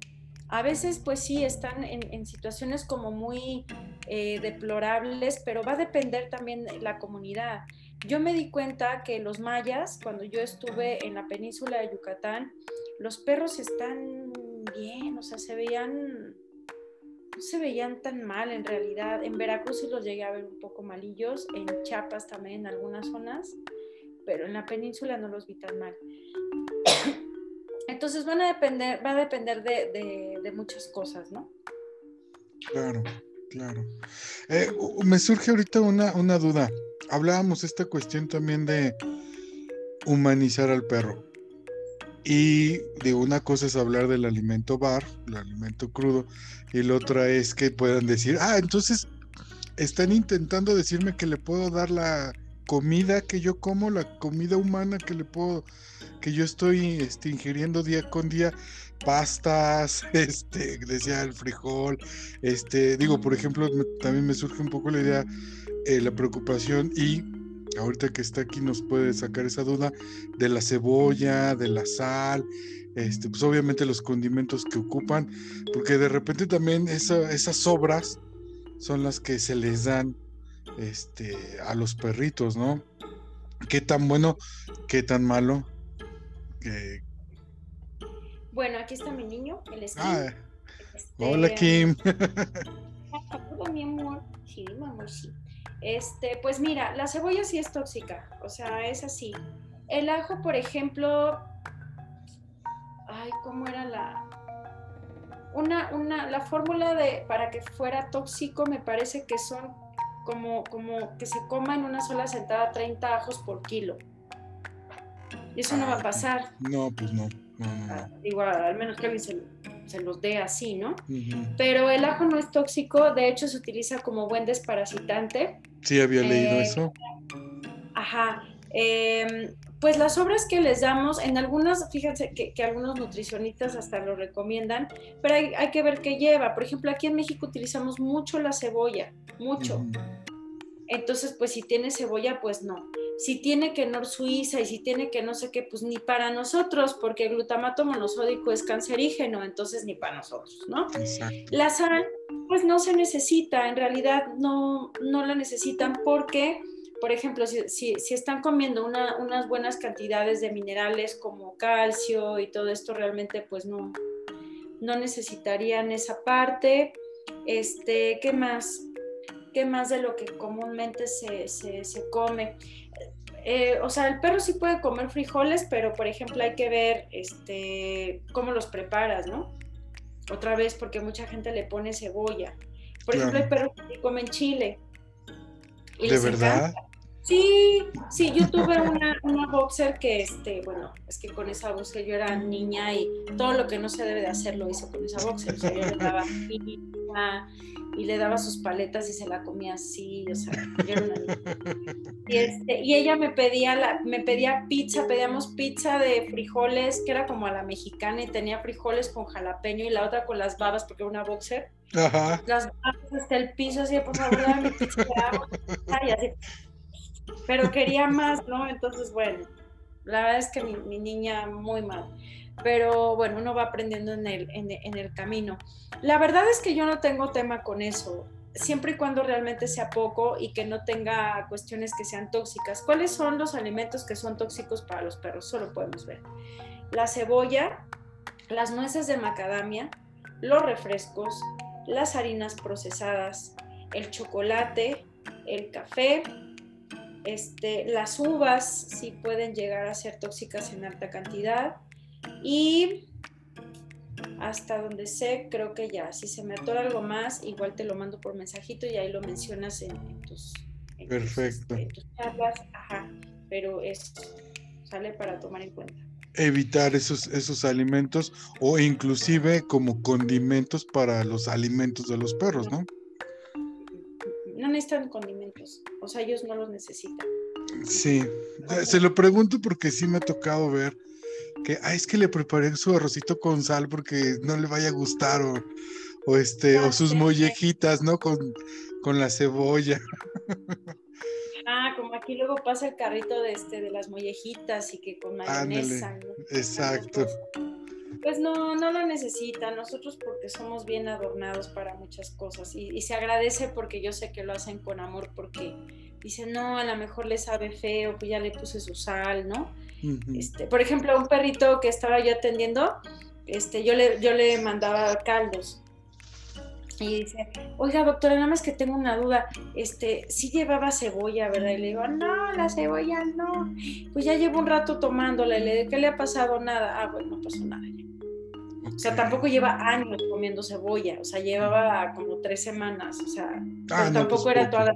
Speaker 2: a veces, pues sí, están en, situaciones como muy eh, deplorables, pero va a depender también la comunidad. Yo me di cuenta que los mayas, cuando yo estuve en la península de Yucatán, los perros están bien, o sea, se veían, no se veían tan mal en realidad. En Veracruz sí los llegué a ver un poco malillos, en Chiapas también en algunas zonas, pero en la península no los vi tan mal. <coughs> Entonces van a depender, va a depender de, muchas cosas, ¿no?
Speaker 1: Claro, claro. Eh, me surge ahorita una, una duda. Hablábamos esta cuestión también de humanizar al perro. Y de una cosa es hablar del alimento bar, el alimento crudo, y la otra es que puedan decir, ah, entonces están intentando decirme que le puedo dar la comida que yo como, la comida humana que le puedo que yo estoy este, ingiriendo día con día pastas, <laughs> este, decía el frijol, este, digo, por ejemplo, también me surge un poco la idea, eh, la preocupación y ahorita que está aquí nos puede sacar esa duda de la cebolla, de la sal, este, pues obviamente los condimentos que ocupan, porque de repente también esas sobras son las que se les dan este, a los perritos, ¿no? ¿Qué tan bueno, qué tan malo?
Speaker 2: Bueno, aquí está mi niño, el
Speaker 1: ah, este, hola Kim. <laughs> <laughs>
Speaker 2: Hola mi amor. Sí, mi amor, sí. Este, pues mira, la cebolla sí es tóxica, o sea, es así. El ajo, por ejemplo, ay, ¿cómo era la una, una, la fórmula de para que fuera tóxico me parece que son como, como que se coma en una sola sentada 30 ajos por kilo. Y eso no va a pasar.
Speaker 1: No, pues no.
Speaker 2: Ah, igual, al menos que alguien se, los dé así, ¿no? Pero el ajo no es tóxico, de hecho se utiliza como buen desparasitante.
Speaker 1: Sí, había leído eh, eso.
Speaker 2: Ajá. Em, pues las obras que les damos, en algunas, fíjense que, algunos nutricionistas hasta lo recomiendan, pero hay, que ver qué lleva. Por ejemplo, aquí en México utilizamos mucho la cebolla, mucho. Entonces, pues si tiene cebolla, pues no si tiene que no Suiza y si tiene que no sé qué, pues ni para nosotros, porque el glutamato monosódico es cancerígeno, entonces ni para nosotros, ¿no? La sal, pues no se necesita, en realidad no, no la necesitan porque, por ejemplo, si, si, están comiendo unas buenas cantidades de minerales como calcio y todo esto, realmente pues no, no necesitarían esa parte. Este, ¿qué más? ¿Qué más de lo que comúnmente se, se, se come? Eh, o sea, el perro sí puede comer frijoles, pero por ejemplo hay que ver este, cómo los preparas, ¿no? Otra vez, porque mucha gente le pone cebolla. Por ejemplo, hay perros que comen chile.
Speaker 1: ¿De verdad?
Speaker 2: Sí, sí, yo tuve una, una, boxer que, este, bueno, es que con esa boxer yo era niña y todo lo que no se debe de hacer lo hizo con esa boxer. O sea, yo le daba pizza y le daba sus paletas y se la comía así, o sea, yo era una niña. Y, este, y ella me pedía, la, me pedía pizza, pedíamos pizza de frijoles, que era como a la mexicana y tenía frijoles con jalapeño y la otra con las babas porque era una boxer. Ajá. Las babas hasta el piso, así, por favor, dame pizza de así pero quería más, ¿no? Entonces, bueno, la verdad es que mi, niña muy mal, pero bueno, uno va aprendiendo en el, en, el camino. La verdad es que yo no tengo tema con eso, siempre y cuando realmente sea poco y que no tenga cuestiones que sean tóxicas. ¿Cuáles son los alimentos que son tóxicos para los perros? Solo podemos ver. La cebolla, las nueces de macadamia, los refrescos, las harinas procesadas, el chocolate, el café, este, las uvas sí pueden llegar a ser tóxicas en alta cantidad y hasta donde sé, creo que ya. Si se me atora algo más, igual te lo mando por mensajito y ahí lo mencionas en, tus,
Speaker 1: Perfecto.
Speaker 2: charlas. Ajá, pero es sale para tomar en cuenta.
Speaker 1: Evitar esos, esos alimentos o inclusive como condimentos para los alimentos de los perros, ¿no?
Speaker 2: No necesitan condimentos, o sea, ellos no los necesitan.
Speaker 1: Sí, se lo pregunto porque sí me ha tocado ver que, ah, es que le preparé su arrocito con sal porque no le vaya a gustar o, o este, o sus mollejitas, ¿no? Con, con la cebolla.
Speaker 2: Ah, como aquí luego pasa el carrito de este de las mollejitas y que con mayonesa.
Speaker 1: Exacto.
Speaker 2: Pues no, no lo necesitan nosotros porque somos bien adornados para muchas cosas y, se agradece porque yo sé que lo hacen con amor porque dicen, no, a lo mejor le sabe feo, pues ya le puse su sal, ¿no? este, por ejemplo, un perrito que estaba yo atendiendo, este, yo, le, yo le mandaba caldos y dice, oiga doctora, nada más que tengo una duda, este, sí llevaba cebolla, ¿verdad? Y le digo, no, la cebolla no. Pues ya llevo un rato tomándola, y le digo, ¿qué le ha pasado? Nada. Ah, bueno, no pasó nada. O sea, tampoco lleva años comiendo cebolla, o sea, llevaba como tres semanas, o sea, ah, tampoco pues era toda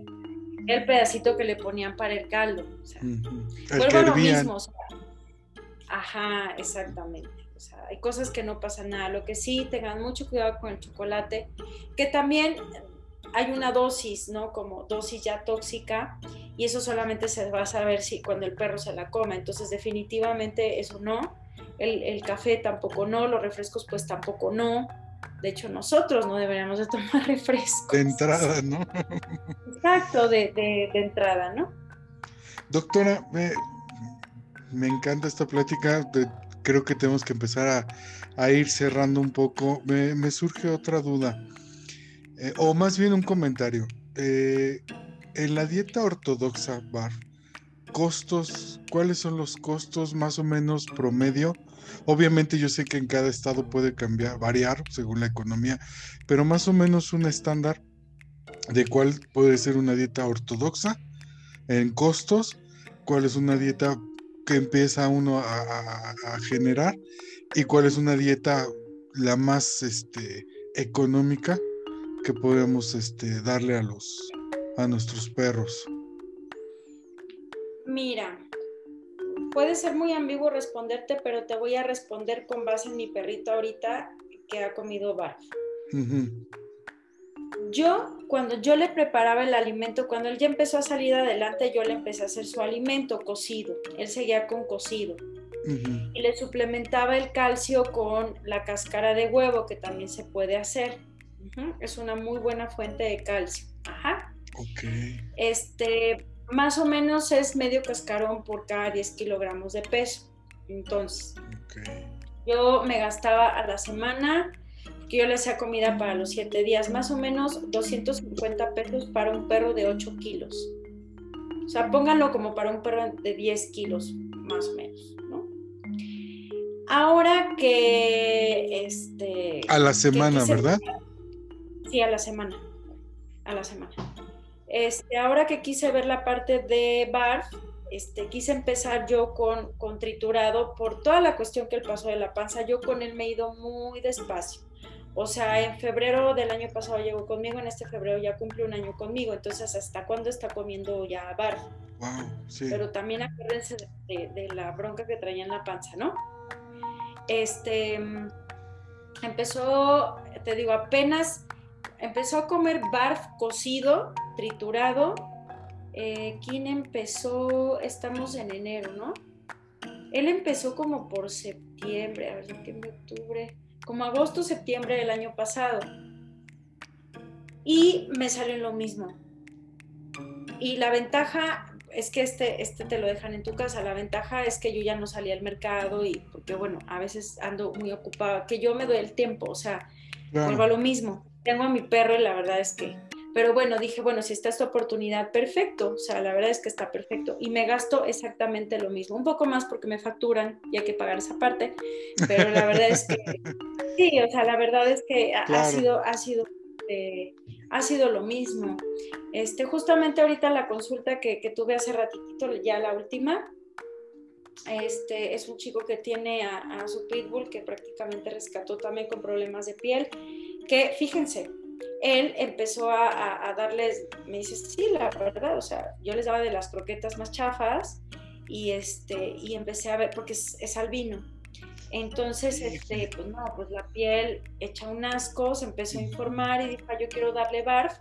Speaker 2: el pedacito que le ponían para el caldo. O sea, vuelvo a lo mismo. ajá, exactamente. O sea, hay cosas que no pasa nada. Lo que sí, tengan mucho cuidado con el chocolate, que también hay una dosis, ¿no? Como dosis ya tóxica, y eso solamente se va a saber si cuando el perro se la come. Entonces, definitivamente eso no. El, café tampoco no, los refrescos pues tampoco no. De hecho, nosotros no deberíamos de tomar <laughs> refrescos.
Speaker 1: De entrada, ¿no?
Speaker 2: Exacto, de, entrada, ¿no?
Speaker 1: Doctora, me, me encanta esta plática. De, creo que tenemos que empezar a, ir cerrando un poco. Me, surge otra duda, eh, o más bien un comentario. Eh, en la dieta ortodoxa, Bar, costos, ¿cuáles son los costos más o menos promedio? Obviamente yo sé que en cada estado puede cambiar, variar según la economía, pero más o menos un estándar de cuál puede ser una dieta ortodoxa en costos, cuál es una dieta que empieza uno a, generar y cuál es una dieta la más este, económica que podemos este, darle a los a nuestros perros.
Speaker 2: Mira, puede ser muy ambiguo responderte, pero te voy a responder con base en mi perrito ahorita que ha comido barf. Yo, cuando yo le preparaba el alimento, cuando él ya empezó a salir adelante, yo le empecé a hacer su alimento cocido. Él seguía con cocido. Y le suplementaba el calcio con la cáscara de huevo, que también se puede hacer. Es una muy buena fuente de calcio. Ajá.
Speaker 1: Ok.
Speaker 2: Este, más o menos es medio cascarón por cada 10 kilogramos de peso. Entonces, yo me gastaba a la semana, que yo le hacía comida para los 7 días, más o menos 250 pesos para un perro de 8 kilos. O sea, pónganlo como para un perro de 10 kilos, más o menos, ¿no? Ahora que este.
Speaker 1: A la semana, ¿verdad?
Speaker 2: Sí, a la semana. A la semana. Este, ahora que quise ver la parte de bar, este, quise empezar yo con, triturado por toda la cuestión que él pasó de la panza. Yo con él me he ido muy despacio, O sea, en febrero del año pasado llegó conmigo, en este febrero ya cumple un año conmigo, entonces ¿hasta cuándo está comiendo ya bar?
Speaker 1: Wow, sí.
Speaker 2: Pero también acuérdense de, de, la bronca que traía en la panza, ¿no? Este, empezó, te digo, apenas empezó a comer barf cocido, triturado. Eh, ¿Quién empezó? Estamos en enero, ¿no? Él empezó como por septiembre, a ver, septiembre, octubre, como agosto, septiembre del año pasado. Y me salió lo mismo. Y la ventaja es que este, este te lo dejan en tu casa. La ventaja es que yo ya no salí al mercado y porque, bueno, a veces ando muy ocupada, que yo me doy el tiempo, o sea, vuelvo a lo mismo. Tengo a mi perro y la verdad es que, pero bueno, dije, bueno, si está esta oportunidad, perfecto, o sea, la verdad es que está perfecto. Y me gasto exactamente lo mismo, un poco más porque me facturan y hay que pagar esa parte, pero la verdad es que, <laughs> sí, o sea, la verdad es que ha, sido, ha sido, eh, ha sido lo mismo. Este, justamente ahorita la consulta que, que tuve hace ratito, ya la última, este, es un chico que tiene a, a, su pitbull que prácticamente rescató también con problemas de piel, que fíjense, él empezó a, darles, me dice, sí, la verdad, o sea, yo les daba de las croquetas más chafas y, este, y empecé a ver, porque es, albino. Entonces, este, pues no, pues la piel echa un asco, se empezó a informar y dijo, yo quiero darle barf.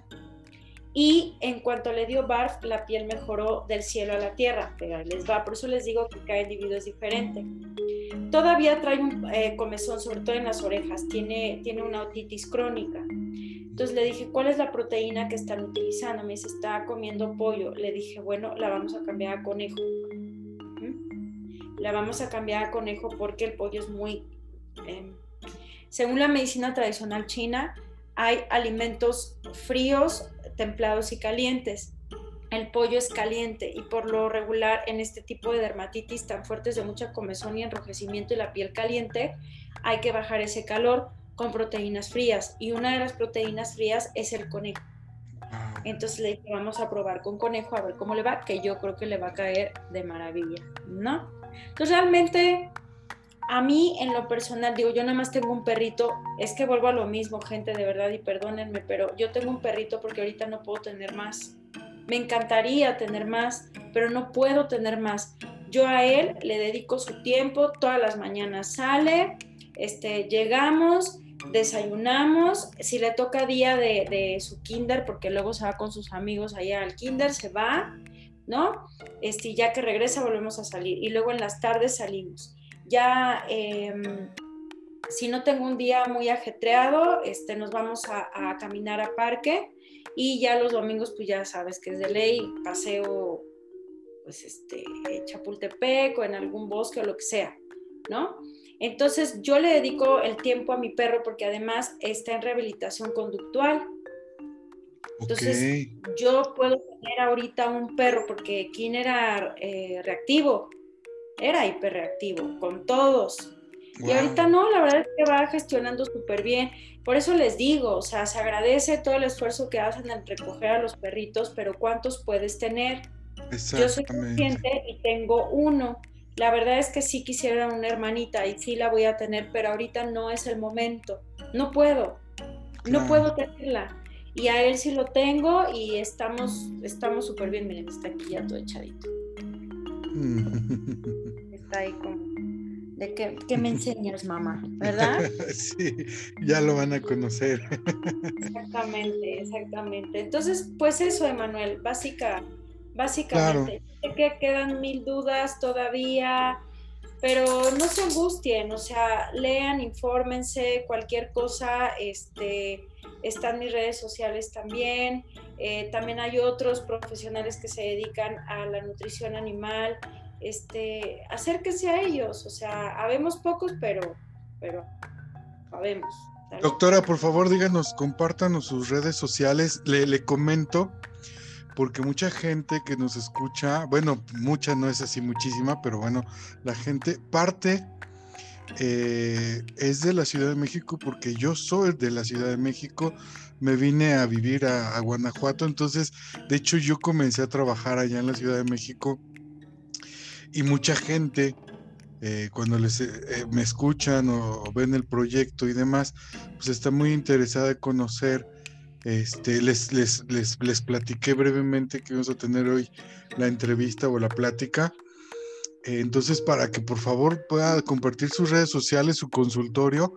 Speaker 2: Y en cuanto le dio barf, la piel mejoró del cielo a la tierra, pero les va, por eso les digo que cada individuo es diferente. Todavía trae un eh, comezón, sobre todo en las orejas, tiene, tiene una otitis crónica. Entonces le dije, ¿cuál es la proteína que están utilizando? Me dice, está comiendo pollo. Le dije, bueno, la vamos a cambiar a conejo. La vamos a cambiar a conejo porque el pollo es muy... Em, según la medicina tradicional china, hay alimentos fríos, templados y calientes. El pollo es caliente y por lo regular en este tipo de dermatitis tan fuertes de mucha comezón y enrojecimiento y la piel caliente, hay que bajar ese calor con proteínas frías y una de las proteínas frías es el conejo. Entonces le dije, vamos a probar con conejo a ver cómo le va, que yo creo que le va a caer de maravilla, ¿no? Entonces realmente a mí en lo personal, digo, yo nada más tengo un perrito, es que vuelvo a lo mismo, gente, de verdad, y perdónenme, pero yo tengo un perrito porque ahorita no puedo tener más. Me encantaría tener más, pero no puedo tener más. Yo a él le dedico su tiempo, todas las mañanas sale, este, llegamos, desayunamos, si le toca día de, su kinder, porque luego se va con sus amigos allá al kinder, se va, ¿no? Este, ya que regresa volvemos a salir y luego en las tardes salimos. Ya, em, si no tengo un día muy ajetreado, este, nos vamos a, a, caminar a parque y ya los domingos, pues ya sabes que es de ley, paseo, pues este, Chapultepec o en algún bosque o lo que sea, ¿no? Entonces yo le dedico el tiempo a mi perro porque además está en rehabilitación conductual. Entonces yo puedo tener ahorita un perro porque quien era eh, reactivo, era hiperreactivo con todos. Y ahorita no, la verdad es que va gestionando súper bien. Por eso les digo, o sea, se agradece todo el esfuerzo que hacen en recoger a los perritos, pero ¿cuántos puedes tener? Yo soy consciente y tengo uno. La verdad es que sí quisiera una hermanita y sí la voy a tener, pero ahorita no es el momento. No puedo, no puedo tenerla. Y a él sí lo tengo y estamos estamos súper bien. Miren, está aquí ya todo echadito. <laughs> Está ahí como de qué, me enseñas, mamá, ¿verdad? <laughs>
Speaker 1: Sí, ya lo van a conocer. <laughs>
Speaker 2: Exactamente, exactamente. Entonces, pues eso, Emanuel, básica, básicamente. Sé que quedan mil dudas todavía, pero no se angustien, o sea, lean, infórmense, cualquier cosa, este, están mis redes sociales también. Eh, también hay otros profesionales que se dedican a la nutrición animal. Este, acérquense a ellos, o sea, habemos pocos, pero, pero sabemos.
Speaker 1: Doctora, por favor, díganos, compártanos sus redes sociales. Le, le comento porque mucha gente que nos escucha, bueno, mucha no es así muchísima, pero bueno, la gente parte eh, es de la Ciudad de México porque yo soy de la Ciudad de México, me vine a vivir a, Guanajuato, entonces, de hecho, yo comencé a trabajar allá en la Ciudad de México y mucha gente eh, cuando les, eh, me escuchan o, ven el proyecto y demás, pues está muy interesada en conocer. Este, les, les, les, les platiqué brevemente que vamos a tener hoy la entrevista o la plática. entonces, para que por favor pueda compartir sus redes sociales, su consultorio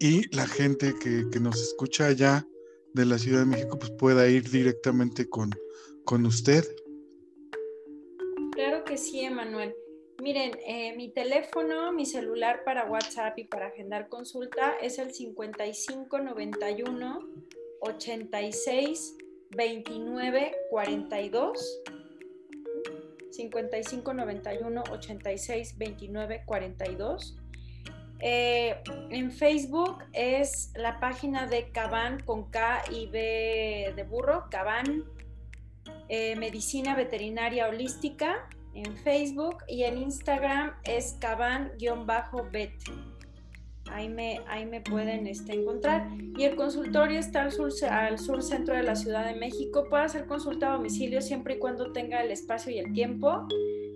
Speaker 1: y la gente que, que nos escucha allá de la Ciudad de México, pues pueda ir directamente con, con usted.
Speaker 2: Claro que sí, Emanuel. Miren, eh, mi teléfono, mi celular para WhatsApp y para agendar consulta es el 5591 86 29 42. 5591 86 29 42. en Facebook es la página de Caban con K y B de burro, Caban eh, Medicina Veterinaria Holística en Facebook y en Instagram es caban-bet. Ahí me, ahí me pueden este, encontrar. Y el consultorio está al sur, al sur centro de la Ciudad de México. Puede ser consulta a domicilio siempre y cuando tenga el espacio y el tiempo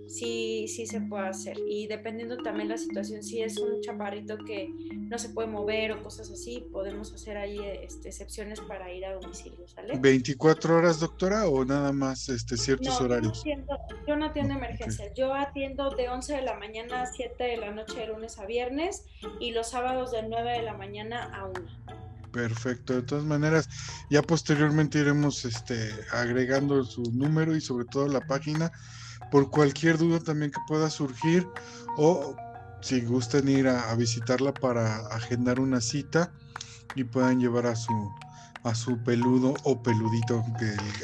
Speaker 2: sí, sí se puede hacer. Y dependiendo también la situación, si es un chaparrito que no se puede mover o cosas así, podemos hacer ahí este, excepciones para ir a domicilio, ¿sale?
Speaker 1: ¿24 horas, doctora, o nada más este, ciertos horarios?
Speaker 2: Yo no atiendo, emergencias. Yo atiendo de 11 de la mañana a 7 de la noche de lunes a viernes y los sábados de 9 de la mañana a 1.
Speaker 1: Perfecto, de todas maneras, ya posteriormente iremos este, agregando su número y sobre todo la página por cualquier duda también que pueda surgir o si gustan ir a, visitarla para agendar una cita y puedan llevar a su a su peludo o peludito,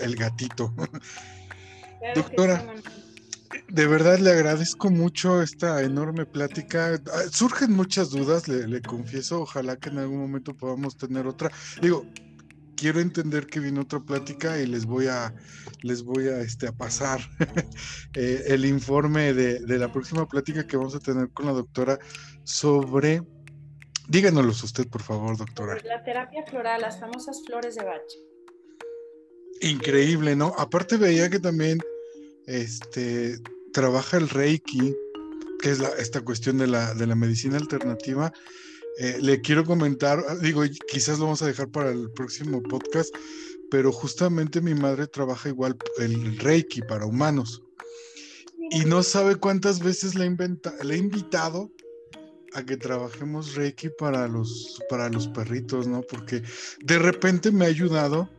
Speaker 1: el, gatito. Doctora, de verdad le agradezco mucho esta enorme plática. Ah, surgen muchas dudas, le, le, confieso, ojalá que en algún momento podamos tener otra. Digo, quiero entender que viene otra plática y les voy a, les voy a, este, a pasar <laughs> eh, el informe de, la próxima plática que vamos a tener con la doctora sobre... Díganos usted, por favor, doctora.
Speaker 2: La terapia floral, las famosas flores de Bach.
Speaker 1: Increíble, ¿no? Aparte veía que también este, trabaja el Reiki, que es la, esta cuestión de la, de la medicina alternativa, eh, le quiero comentar, digo, quizás lo vamos a dejar para el próximo podcast, pero justamente mi madre trabaja igual el Reiki para humanos. Y no sabe cuántas veces le, he invitado a que trabajemos Reiki para los, para los perritos, ¿no? Porque de repente me ha ayudado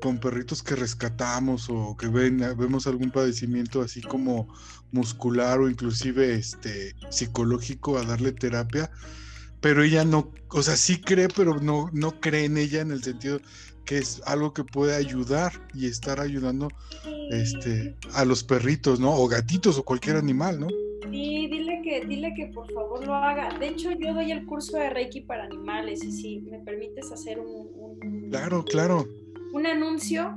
Speaker 1: con perritos que rescatamos o que ven, vemos algún padecimiento así como muscular o inclusive este, psicológico a darle terapia pero ella no, o sea, sí cree, pero no, no cree en ella en el sentido que es algo que puede ayudar y estar ayudando este, a los perritos, ¿no? O gatitos o cualquier animal, ¿no?
Speaker 2: Sí, dile que, dile que por favor lo haga. De hecho, yo doy el curso de Reiki para animales y si me permites hacer un...
Speaker 1: claro, claro.
Speaker 2: Un anuncio.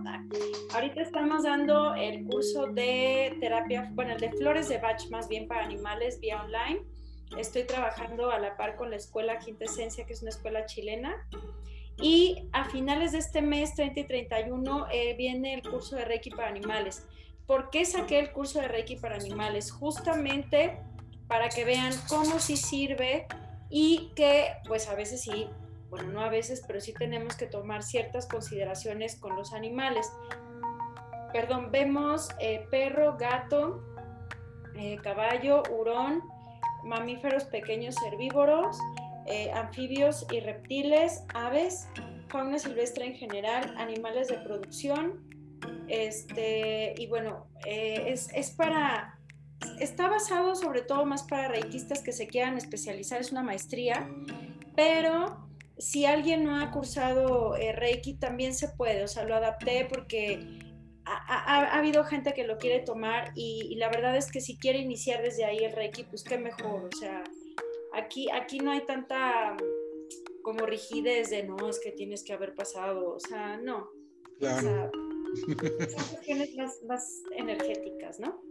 Speaker 2: Ahorita estamos dando el curso de terapia, bueno, el de flores de Bach más bien para animales vía online Estoy trabajando a la par con la escuela Quinta Esencia, que es una escuela chilena. Y a finales de este mes, 30 y 31, eh, viene el curso de Reiki para animales. ¿Por qué saqué el curso de Reiki para animales? Justamente para que vean cómo sí sirve y que pues a veces sí, bueno, no a veces, pero sí tenemos que tomar ciertas consideraciones con los animales. Perdón, vemos eh, perro, gato, eh, caballo, hurón, mamíferos pequeños herbívoros, eh, anfibios y reptiles, aves, fauna silvestre en general, animales de producción. Este, y bueno, eh, es, es, para, está basado sobre todo más para reikistas que se quieran especializar, es una maestría, pero si alguien no ha cursado eh, Reiki también se puede, o sea, lo adapté porque ha, habido gente que lo quiere tomar y, la verdad es que si quiere iniciar desde ahí el Reiki, pues qué mejor, o sea, aquí, aquí no hay tanta como rigidez de no, es que tienes que haber pasado, o sea, no. Claro. O sea, son cuestiones más, energéticas, ¿no?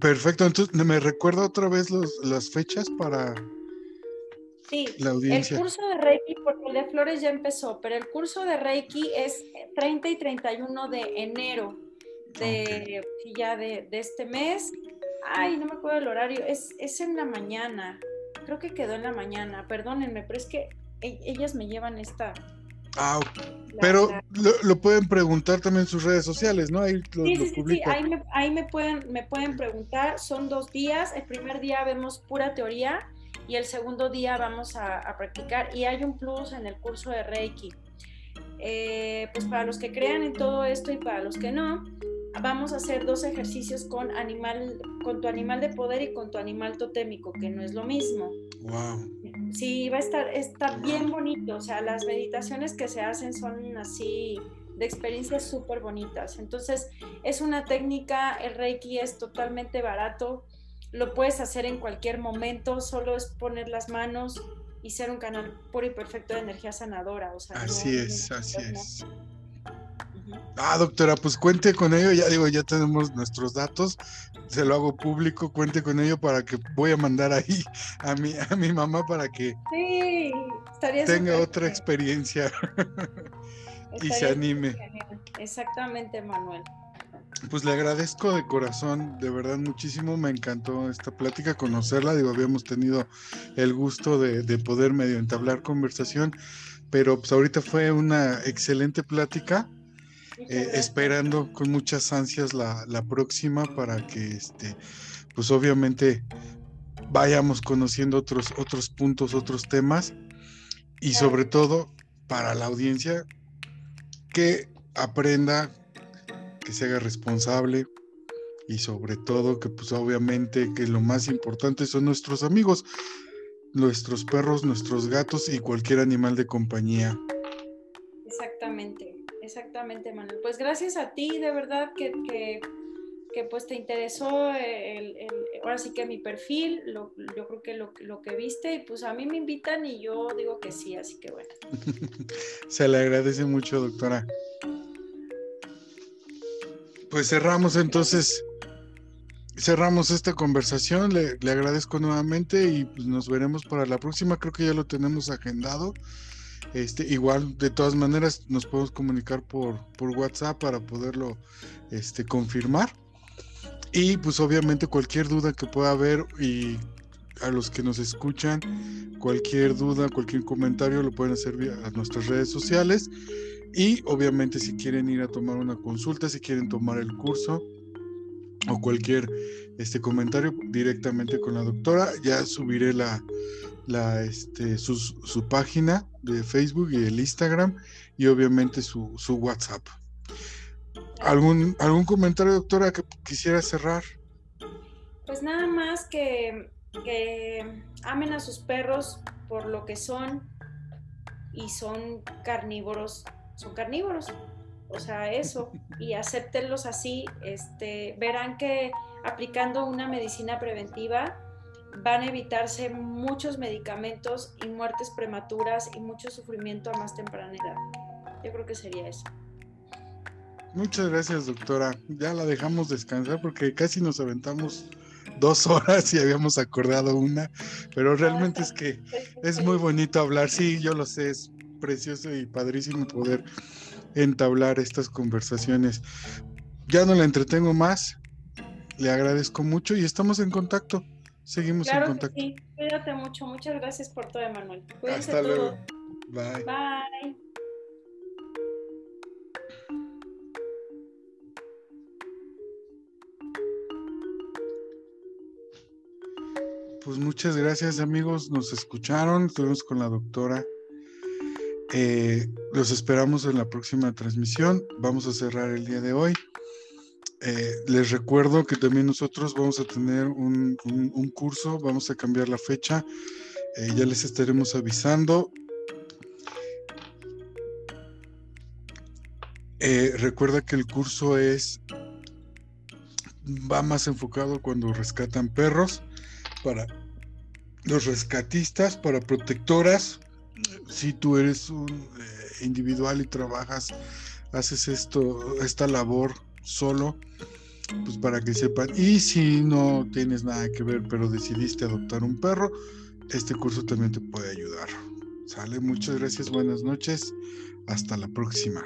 Speaker 1: Perfecto, entonces me recuerda otra vez los, las fechas para
Speaker 2: Sí, el curso de Reiki, porque el de Flores ya empezó, pero el curso de Reiki es 30 y 31 de enero de, ya de, este mes. Ay, no me acuerdo el horario. Es, es en la mañana. Creo que quedó en la mañana. Perdónenme, pero es que e, ellas me llevan esta.
Speaker 1: Ah, pero Lo, pueden preguntar también en sus redes sociales, ¿no?
Speaker 2: Ahí sí, sí, sí, Ahí, me, ahí me, pueden, me pueden preguntar. Son dos días. El primer día vemos pura teoría y el segundo día vamos a, a practicar. Y hay un plus en el curso de Reiki. Eh, pues para los que crean en todo esto y para los que no, vamos a hacer dos ejercicios con animal, con tu animal de poder y con tu animal totémico, que no es lo mismo.
Speaker 1: Wow.
Speaker 2: Sí, va a estar, está bien bonito. O sea, las meditaciones que se hacen son así de experiencias súper bonitas. Entonces, es una técnica, el Reiki es totalmente barato, lo puedes hacer en cualquier momento, solo es poner las manos, y ser un canal puro y perfecto de energía sanadora. O sea,
Speaker 1: así es, así es. Ah, doctora, pues cuente con ello, ya digo, ya tenemos nuestros datos, se lo hago público, cuente con ello para que voy a mandar ahí <laughs> a mi, a mi mamá para que tenga otra experiencia <laughs> y se anime.
Speaker 2: Exactamente, Manuel.
Speaker 1: Pues le agradezco de corazón, de verdad muchísimo, me encantó esta plática, conocerla, digo, habíamos tenido el gusto de, poder medio entablar conversación, pero pues ahorita fue una excelente plática, eh, esperando con muchas ansias la, la, próxima para que, este, pues obviamente vayamos conociendo otros, otros puntos, otros temas, y sobre todo para la audiencia que aprenda que se haga responsable y sobre todo que pues obviamente que lo más importante son nuestros amigos, nuestros perros, nuestros gatos y cualquier animal de compañía.
Speaker 2: Exactamente, exactamente Manuel. Pues gracias a ti, de verdad que, que, pues te interesó el, ahora sí que mi perfil, yo creo que lo, lo que viste y pues a mí me invitan y yo digo que sí, así que bueno. <laughs>
Speaker 1: Se le agradece mucho, doctora. Pues cerramos entonces, cerramos esta conversación. Le, agradezco nuevamente y pues nos veremos para la próxima. Creo que ya lo tenemos agendado. Este, igual, de todas maneras, nos podemos comunicar por, por WhatsApp para poderlo este, confirmar. Y pues obviamente cualquier duda que pueda haber y a los que nos escuchan, cualquier duda, cualquier comentario lo pueden hacer a nuestras redes sociales. Y obviamente si quieren ir a tomar una consulta, si quieren tomar el curso o cualquier este comentario directamente con la doctora, ya subiré la, la este, su, su, página de Facebook y el Instagram y obviamente su, su WhatsApp. ¿Algún, ¿Algún comentario, doctora, que quisiera cerrar?
Speaker 2: Pues nada más que, que amen a sus perros por lo que son y son carnívoros son carnívoros. O sea, eso, y <laughs> acéptenlos así, este, verán que aplicando una medicina preventiva van a evitarse muchos medicamentos y muertes prematuras y mucho sufrimiento a más temprana edad. Yo creo que sería eso.
Speaker 1: Muchas gracias, doctora. Ya la dejamos descansar porque casi nos aventamos dos horas y habíamos acordado una, pero realmente es que es muy bonito hablar. Sí, yo lo sé, es precioso y padrísimo poder entablar estas conversaciones. Ya no la entretengo más. Le agradezco mucho y estamos en contacto. Seguimos en contacto.
Speaker 2: sí. Cuídate mucho. Muchas gracias por todo, Emanuel.
Speaker 1: Hasta luego. Bye.
Speaker 2: Bye.
Speaker 1: Pues muchas gracias amigos, nos escucharon, estuvimos con la doctora eh, los esperamos en la próxima transmisión. Vamos a cerrar el día de hoy. Eh, les recuerdo que también nosotros vamos a tener un, curso, vamos a cambiar la fecha. Eh, ya les estaremos avisando. recuerda que el curso es va más enfocado cuando rescatan perros para los rescatistas, para protectoras, si tú eres un eh, individual y trabajas, haces esto, esta labor solo, pues para que sepan. Y si no tienes nada que ver, pero decidiste adoptar un perro, este curso también te puede ayudar. Sale, muchas gracias, buenas noches, hasta la próxima.